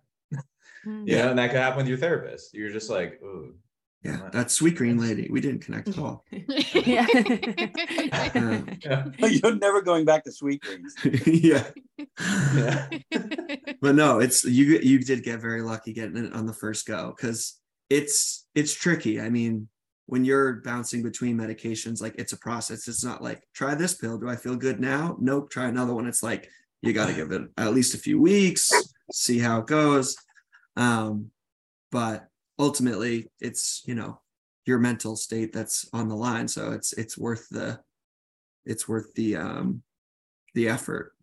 Mm. You know, and that could happen with your therapist. You're just like, ooh. Yeah, that Sweetgreen lady. We didn't connect at all. yeah. Yeah. You're never going back to Sweetgreens. yeah. Yeah. But no, it's you you did get very lucky getting it on the first go because it's it's tricky. I mean, when you're bouncing between medications, like it's a process. It's not like try this pill. Do I feel good now? Nope. Try another one. It's like you got to give it at least a few weeks, see how it goes. Um, but ultimately, it's you know your mental state that's on the line. So it's it's worth the it's worth the um the effort.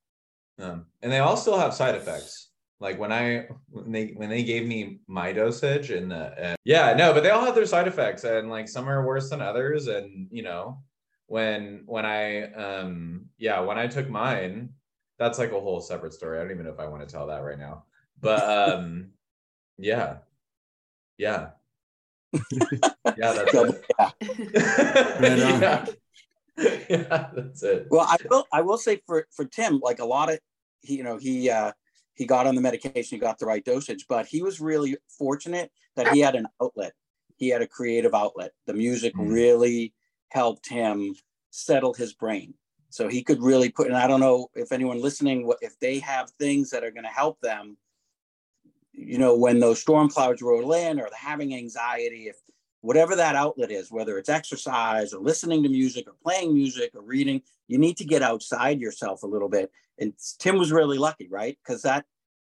Um, and they all still have side effects. Like when I when they when they gave me my dosage and the uh, yeah no, but they all have their side effects and like some are worse than others. And you know when when I um yeah when I took mine, that's like a whole separate story. I don't even know if I want to tell that right now. But um yeah yeah yeah that's it. yeah. Yeah. yeah that's it. Well, I will. I will say for for Tim, like a lot of he, you know, he uh, he got on the medication, he got the right dosage, but he was really fortunate that he had an outlet. He had a creative outlet. The music Mhm. really helped him settle his brain, so he could really put. And I don't know if anyone listening, what if they have things that are going to help them. You know, when those storm clouds roll in, or having anxiety, if whatever that outlet is, whether it's exercise or listening to music or playing music or reading, you need to get outside yourself a little bit. And Tim was really lucky, right? Because that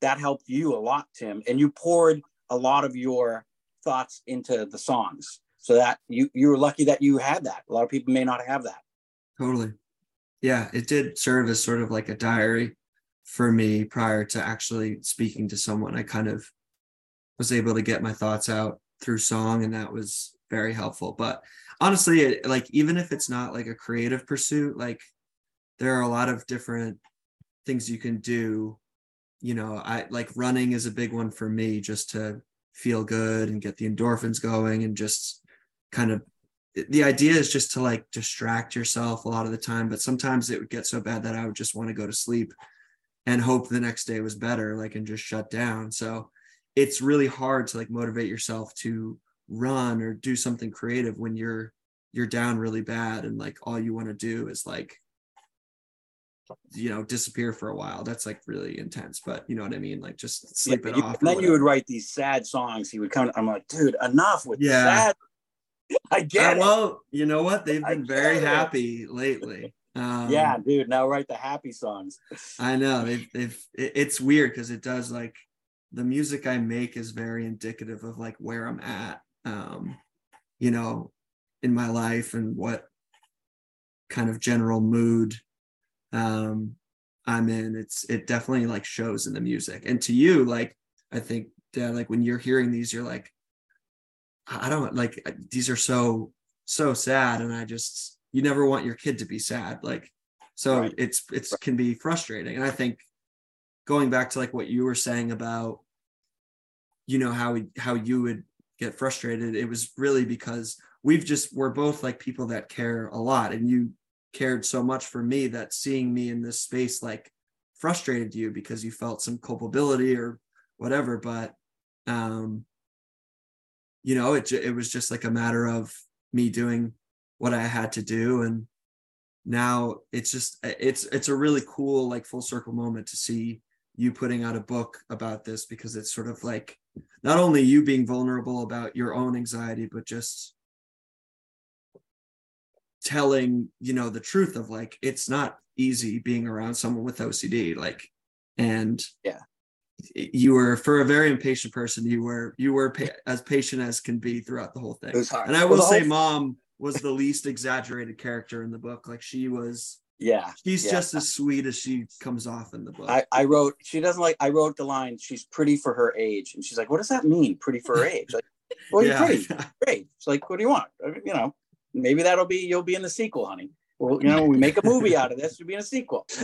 that helped you a lot, Tim. And you poured a lot of your thoughts into the songs. So that you you were lucky that you had that. A lot of people may not have that. Totally. Yeah, it did serve as sort of like a diary for me prior to actually speaking to someone. I kind of was able to get my thoughts out through song, and that was very helpful. But honestly, it, like even if it's not like a creative pursuit, like there are a lot of different things you can do. You know, I like running is a big one for me just to feel good and get the endorphins going and just kind of the idea is just to like distract yourself a lot of the time but sometimes it would get so bad that i would just want to go to sleep and hope the next day was better like and just shut down. So it's really hard to like motivate yourself to run or do something creative when you're you're down really bad and like all you want to do is like you know disappear for a while that's like really intense but you know what i mean like just sleep Yeah, it you- off and then you would write these sad songs. He would come. I'm like, dude, enough with Yeah. sad. I Uh, get it. well you know what they've been very it. happy lately um, yeah, dude. Now write the happy songs. I know they've they've it- it's weird because it does like the music I make is very indicative of like where I'm at. Um, you know, in my life and what kind of general mood um I'm in. It's it definitely like shows in the music. And to you, like I think dad, like when you're hearing these, you're like, I don't like these are so so sad. And I just you never want your kid to be sad. Like so right. it's it's can be frustrating. And I think going back to like what you were saying about you know how how you would get frustrated it was really because we've just we're both like people that care a lot and you cared so much for me that seeing me in this space like frustrated you because you felt some culpability or whatever but um you know it it was just like a matter of me doing what I had to do and now it's just it's it's a really cool like full circle moment to see you putting out a book about this because it's sort of like not only you being vulnerable about your own anxiety but just telling you know the truth of like it's not easy being around someone with ocd like and yeah. you were for a very impatient person you were you were pa- as patient as can be throughout the whole thing. And i will well, say whole... mom was the least exaggerated character in the book like she was yeah she's yeah. just as sweet as she comes off in the book. I, I wrote she doesn't like i wrote the line she's pretty for her age and she's like what does that mean pretty for her age? Like well you're pretty great. It's like what do you want? You know maybe that'll be you'll be in the sequel honey. Well you know we make a movie out of this you'll be in a sequel.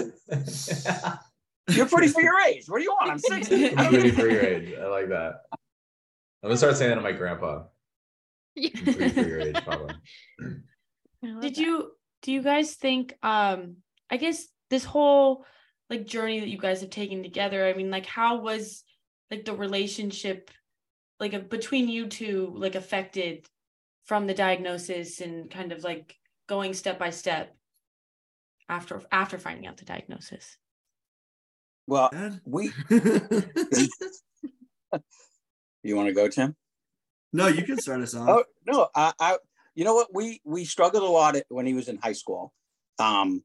You're pretty for your age. What do you want? I'm 60 I'm pretty for your age. I like that. I'm gonna start saying that to my grandpa. Pretty for your age papa did you do you guys think um i guess this whole like journey that you guys have taken together i mean like how was like the relationship like between you two like affected from the diagnosis and kind of like going step by step after after finding out the diagnosis. Well we you want to go tim? No you can start us off. Oh no i i you know what? We we struggled a lot when he was in high school um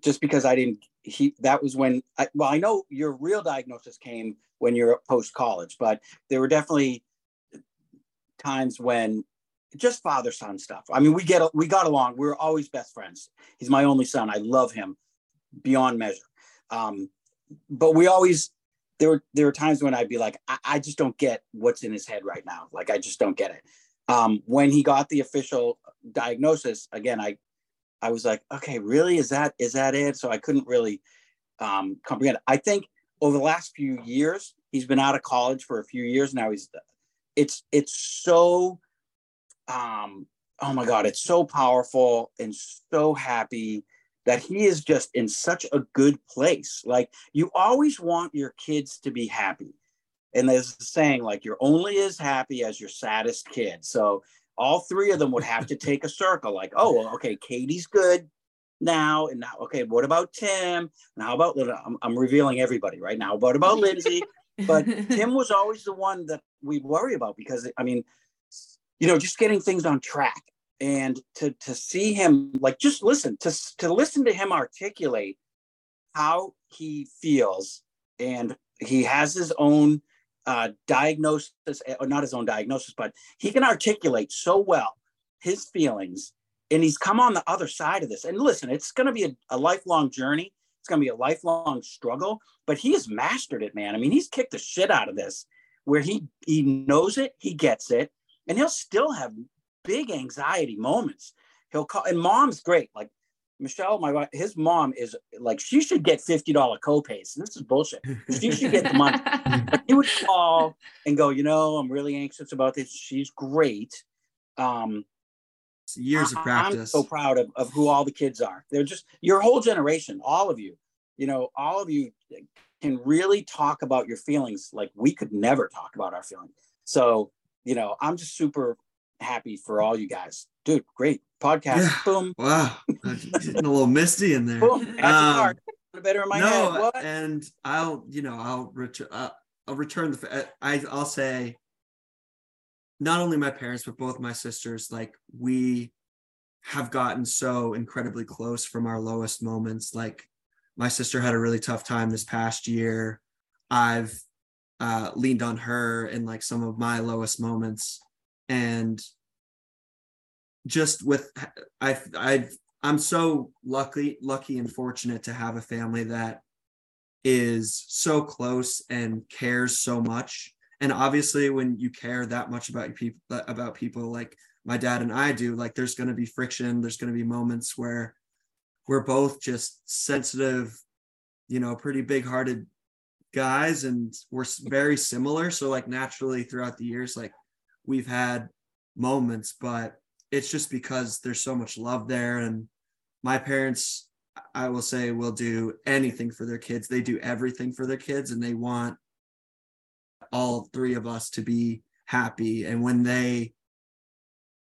just because i didn't he that was when I, well i know your real diagnosis came when you're post college but there were definitely times when just father son stuff. I mean we get we got along. We are always best friends. He's my only son. I love him beyond measure. Um but we always there were there were times when i'd be like I, I just don't get what's in his head right now. Like i just don't get it. Um, when he got the official diagnosis, again, I I was like, okay, really, is that is that it? So I couldn't really um, comprehend. I think over the last few years, he's been out of college for a few years now. He's it's it's so um, oh my god, it's so powerful and so happy that he is just in such a good place. Like you always want your kids to be happy and there's a saying like you're only as happy as your saddest kid. So all three of them would have to take a circle, like, oh, well, okay, Katie's good now, and now, okay, what about Tim? And how about I'm, I'm revealing everybody right now. What about Lindsay? But Tim was always the one that we'd worry about because I mean, you know, just getting things on track and to to see him like just listen to to listen to him articulate how he feels and he has his own uh, diagnosis, or uh, not his own diagnosis, but he can articulate so well his feelings. And he's come on the other side of this. And listen, it's going to be a, a lifelong journey. It's going to be a lifelong struggle, but he has mastered it, man. I mean, he's kicked the shit out of this where he he knows it, he gets it, and he'll still have big anxiety moments. He'll call and mom's great. Like Michelle, my wife, his mom is like, she should get $50 copays. This is bullshit. She should get the money. he would call and go, you know, I'm really anxious about this. She's great. Um, it's years I, of practice. I'm so proud of, of who all the kids are. They're just your whole generation, all of you, you know, all of you can really talk about your feelings like we could never talk about our feelings. So, you know, I'm just super happy for all you guys. Dude, great podcast. Yeah. Boom. Wow. Getting a little misty in there. Boom. Um, better in my no, head. and I'll, you know, I'll return. Uh, I'll return the. I I'll say. Not only my parents, but both my sisters. Like we have gotten so incredibly close from our lowest moments. Like my sister had a really tough time this past year. I've uh, leaned on her in like some of my lowest moments, and just with I I I'm so lucky lucky and fortunate to have a family that is so close and cares so much. And obviously when you care that much about people about people like my dad and I do, like there's going to be friction, there's going to be moments where we're both just sensitive, you know, pretty big-hearted guys and we're very similar. So like naturally throughout the years like we've had moments but it's just because there's so much love there. And my parents i will say will do anything for their kids. They do everything for their kids and they want all three of us to be happy. And when they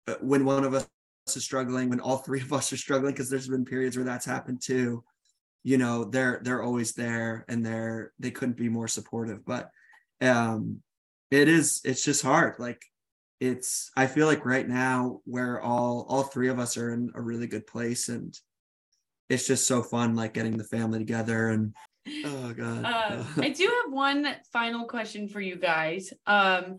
uh, when one of us is struggling when all three of us are struggling because there's been periods where that's happened too you know they're they're always there and they're they couldn't be more supportive but um it is it's just hard like it's i feel like right now where all all three of us are in a really good place and it's just so fun like getting the family together and oh god. Uh, i do have one final question for you guys um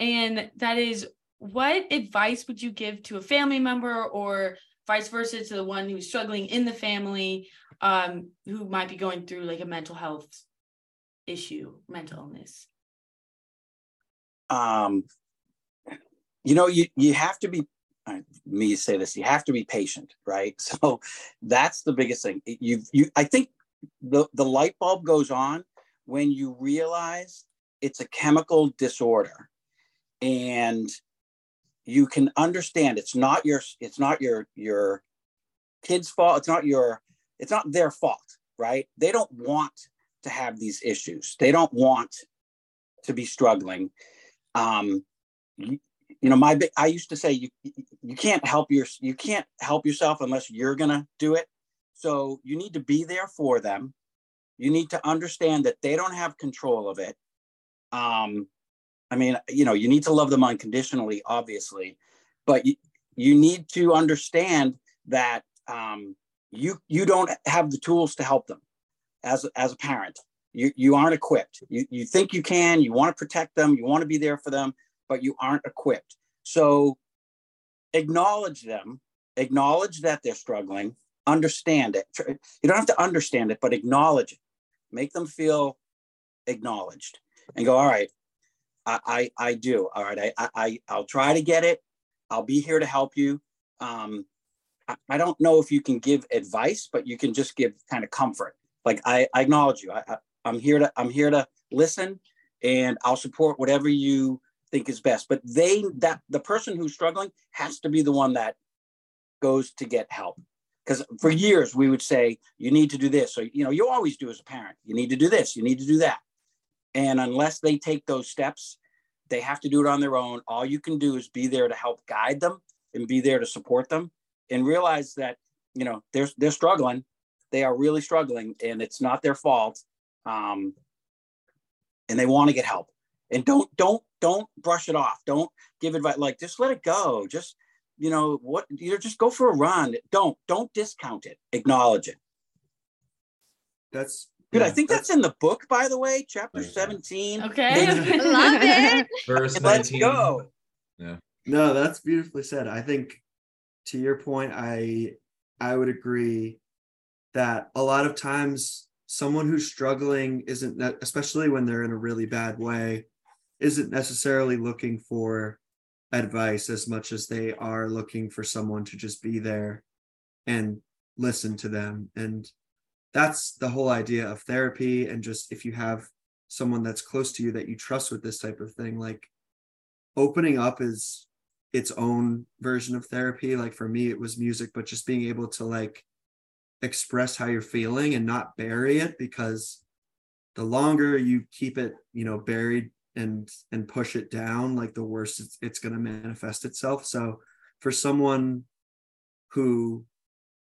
and that is what advice would you give to a family member or vice versa to the one who's struggling in the family um who might be going through like a mental health issue mental illness? Um you know you you have to be me say this you have to be patient right? So that's the biggest thing. You you i think the the light bulb goes on when you realize it's a chemical disorder and you can understand it's not your it's not your your kid's fault it's not your it's not their fault right? They don't want to have these issues. They don't want to be struggling. Um you know my i used to say you you can't help your you can't help yourself unless you're gonna do it. So you need to be there for them. You need to understand that they don't have control of it. Um i mean you know you need to love them unconditionally obviously but you, you need to understand that um you you don't have the tools to help them as as a parent you you aren't equipped you you think you can you want to protect them you want to be there for them but you aren't equipped. So acknowledge them, acknowledge that they're struggling, understand it. You don't have to understand it, but acknowledge it. Make them feel acknowledged and go, all right, I, I, I do. All right. I, I, I'll try to get it. I'll be here to help you. Um, I, don't know if you can give advice, but you can just give kind of comfort. Like I, I acknowledge you. I, I, I'm here to, I'm here to listen and I'll support whatever you think is best. But they that the person who's struggling has to be the one that goes to get help. Because for years we would say, you need to do this. So, you know, you always do as a parent, you need to do this, you need to do that. And unless they take those steps, they have to do it on their own. All you can do is be there to help guide them and be there to support them and realize that, you know, they're they're struggling. They are really struggling and it's not their fault. Um, and they want to get help and don't don't don't brush it off don't give advice like just let it go just you know what you know just go for a run don't don't discount it acknowledge it that's Dude, yeah, I think that's, that's, in the book, by the way, chapter 17. Okay. Love it. Verse 19. Let's go. Yeah. No, that's beautifully said. I think to your point, I I would agree that a lot of times someone who's struggling isn't especially when they're in a really bad way isn't necessarily looking for advice as much as they are looking for someone to just be there and listen to them. And that's the whole idea of therapy and just if you have someone that's close to you that you trust with this type of thing like opening up is its own version of therapy. Like for me it was music but just being able to like express how you're feeling and not bury it because the longer you keep it you know buried and and push it down like the worse it's, it's going to manifest itself. So for someone who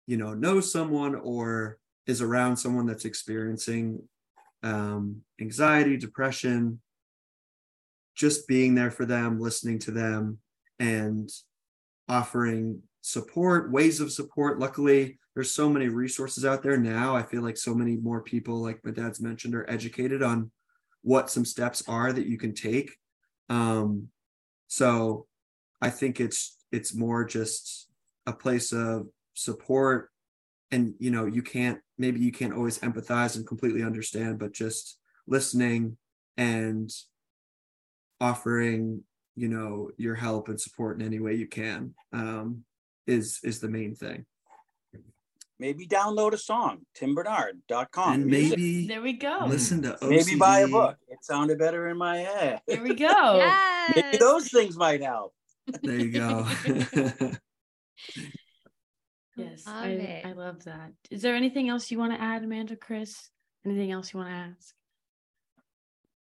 you know knows someone or is around someone that's experiencing um, anxiety depression just being there for them listening to them and offering support ways of support. Luckily there's so many resources out there now. I feel like so many more people like my dad's mentioned are educated on what some steps are that you can take. Um, so I think it's it's more just a place of support. And you know you can't maybe you can't always empathize and completely understand but just listening and offering you know your help and support in any way you can um, is is the main thing maybe download a song timbernard.com and maybe There we go. listen to OCD. maybe buy a book it sounded better in my head There we go. Yes. maybe those things might help there you go Yes, Love I. I love that. Is there anything else you want to add, Amanda, Chris? Anything else you want to ask?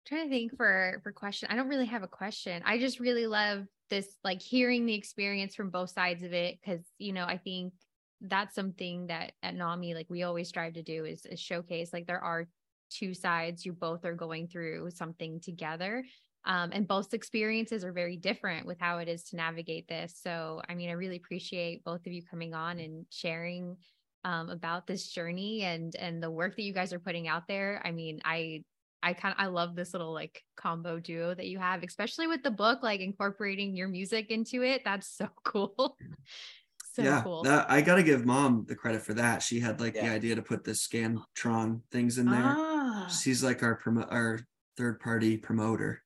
Trying to think for for question. I don't really have a question. I just really love this like hearing the experience from both sides of it because you know I think that's something that at NAMI like we always strive to do is, is showcase like there are two sides you both are going through something together um, and both experiences are very different with how it is to navigate this so i mean i really appreciate both of you coming on and sharing um, about this journey and and the work that you guys are putting out there i mean i I kind of I love this little like combo duo that you have, especially with the book, like incorporating your music into it. That's so cool. so yeah cool. that, i gotta give mom the credit for that she had like the idea to put the scantron things in there Ah, she's like our promo our third party promoter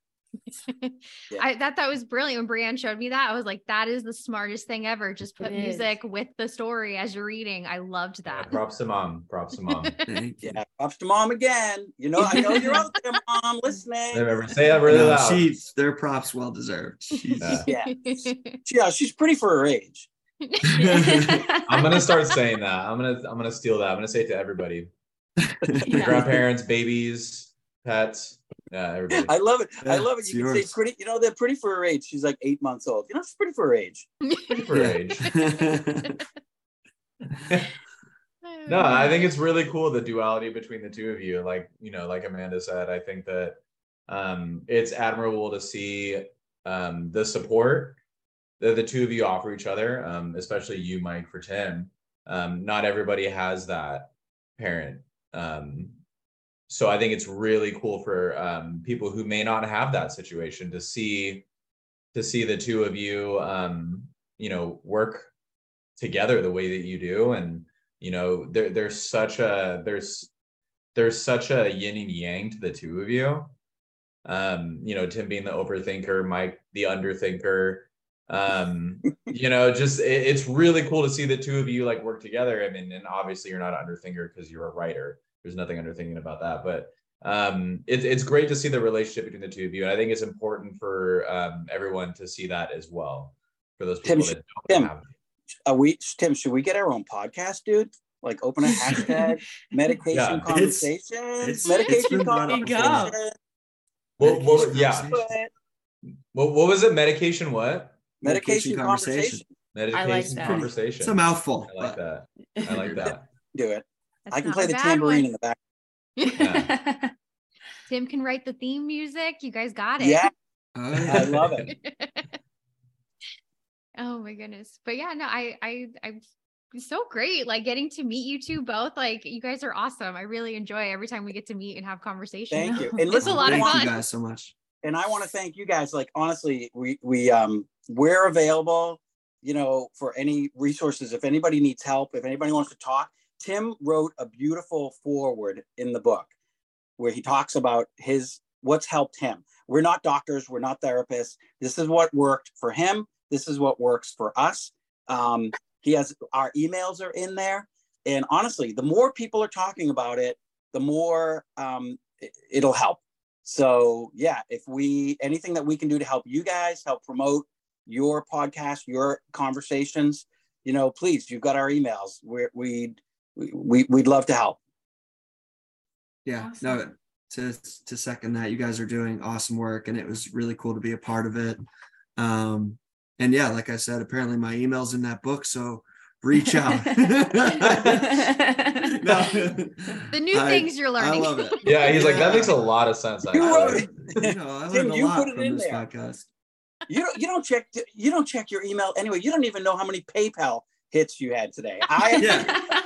I that that was brilliant when Brienne showed me that. I was like, that is the smartest thing ever. Just put It is. music with the story as you're reading. I loved Yeah, that. props to mom. Props to mom. Thank you. yeah props to mom again you know i know you're out there mom listening Never say that really No, loud. she their props well deserved she's Yeah. yeah yeah she's pretty for her age I'm gonna start saying that. I'm gonna I'm gonna steal that. I'm gonna say it to everybody. Yeah. Grandparents, babies, pets. Yeah, everybody. I love it. I love it. it's You can yours. say pretty, you know, they're pretty for her age. She's like eight months old. You know, she's pretty for her age. for her age. No, I think it's really cool the duality between the two of you. Like, you know, like Amanda said, I think that um it's admirable to see um the support that the two of you offer each other, um, especially you, Mike, for Tim. Um, not everybody has that parent. Um, so I think it's really cool for um people who may not have that situation to see to see the two of you um, you know, work together the way that you do. And you know there there's such a there's there's such a yin and yang to the two of you. Um you know tim being the overthinker mike the underthinker. Um you know just it, it's really cool to see the two of you like work together. I mean and obviously you're not an underthinker because you're a writer there's nothing underthinking about that but um it's it's great to see the relationship between the two of you and i think it's important for um everyone to see that as well for those Tim, people that don't Tim, have it. Are we, Tim? Should we get our own podcast, dude? Like, open a hashtag medication Yeah. It's- conversations, it's- medication it's been brought up conversations. What, what, yeah what, what was it medication what Medication Medication conversation. conversation. medication that. conversation it's a mouthful I like that. I like that. Do it. That's I can play the tambourine one. in the back. Yeah. Tim can write the theme music. You guys got it. Yeah, Oh, I love it. oh my goodness. But yeah, no, I I I'm so great. Like getting to meet you two both. Like you guys are awesome. I really enjoy every time we get to meet and have conversation. Thank you. And it's a lot of thank fun. you guys so much and I want to thank you guys. Like honestly, we we um we're available. You know, for any resources. If anybody needs help, if anybody wants to talk, Tim wrote a beautiful foreword in the book where he talks about his what's helped him. We're not doctors. We're not therapists. This is what worked for him. This is what works for us. Um, he has our emails are in there, and honestly, the more people are talking about it, the more um, it- it'll help. So yeah, if we anything that we can do to help you guys, help promote your podcast, your conversations, you know, please, you've got our emails. We're, we'd we we'd love to help. yeah Awesome. no to to second that you guys are doing awesome work and it was really cool to be a part of it um and yeah like i said apparently my email's in that book so reach out No, The new I- things you're I learning. love it. Yeah, he's like that makes a lot of sense. You wrote it. You know, I Tim, learned a you lot put it from in this there. podcast. You don't you don't check you don't check your email anyway. You don't even know how many PayPal hits you had today. I Yeah.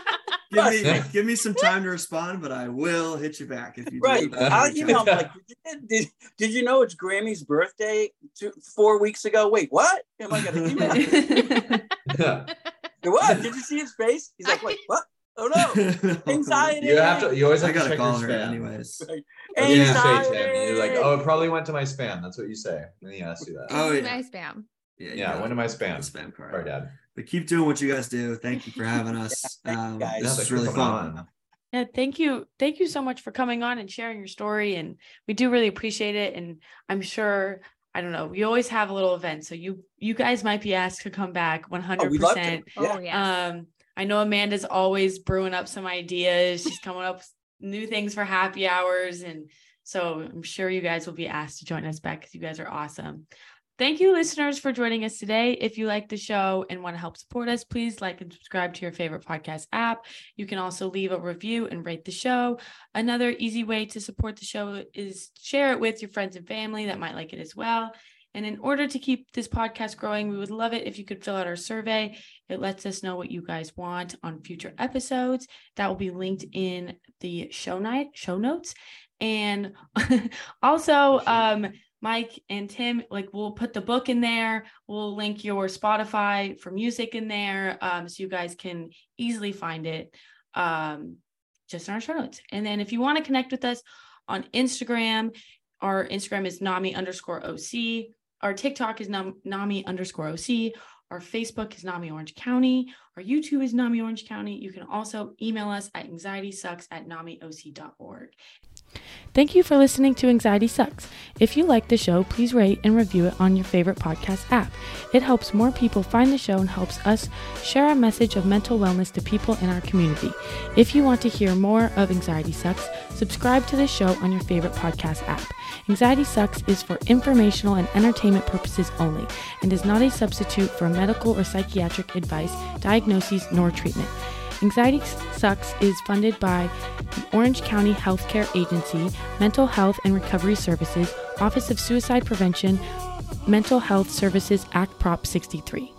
Give me give me some time to respond, but I will hit you back if you do. Right. I'll email him like, did, did, did you know it's Grammy's birthday two, four weeks ago? Wait, what? Am I gonna email? yeah. what? Did you see his face? He's like, wait, what? Oh no, anxiety. You have to. You always have to gotta check your call her spam. anyways. That's what you say, Anxiety. Tim. You're like, oh, it probably went to my spam. That's what you say. And he asks you that. Oh, yeah. My spam. Yeah, you yeah, got went to my spam. spam card. Sorry, Dad. But keep doing what you guys do. Thank you for having us. thank Um, guys. This was really fun. on. Yeah, thank you. Thank you so much for coming on and sharing your story. And we do really appreciate it. And I'm sure, I don't know, we always have a little event. So you you guys might be asked to come back 100%. Oh, we love to. Oh Yeah. yeah. Um, I know Amanda's always brewing up some ideas. She's coming up with new things for happy hours. And so I'm sure you guys will be asked to join us back because you guys are awesome. Thank you, listeners, for joining us today. If you like the show and want to help support us, please like and subscribe to your favorite podcast app. You can also leave a review and rate the show. Another easy way to support the show is share it with your friends and family that might like it as well. And in order to keep this podcast growing, we would love it if you could fill out our survey. It lets us know what you guys want on future episodes. That will be linked in the show night show notes. And also, um, Mike and Tim, like we'll put the book in there. We'll link your Spotify for music in there, um, so you guys can easily find it, um, just in our show notes. And then if you want to connect with us on Instagram, our Instagram is Nami underscore OC. Our TikTok is Nami underscore OC. Our Facebook is Nami Orange County. Our YouTube is Nami Orange County. You can also email us at anxietysucks at namioc.org. Thank you for listening to Anxiety Sucks. If you like the show, please rate and review it on your favorite podcast app. It helps more people find the show and helps us share our message of mental wellness to people in our community. If you want to hear more of Anxiety Sucks, subscribe to the show on your favorite podcast app. Anxiety Sucks is for informational and entertainment purposes only and is not a substitute for medical or psychiatric advice, diagnoses, nor treatment. Anxiety Sucks is funded by the Orange County Healthcare Agency, Mental Health and Recovery Services, Office of Suicide Prevention, Mental Health Services Act Prop 63.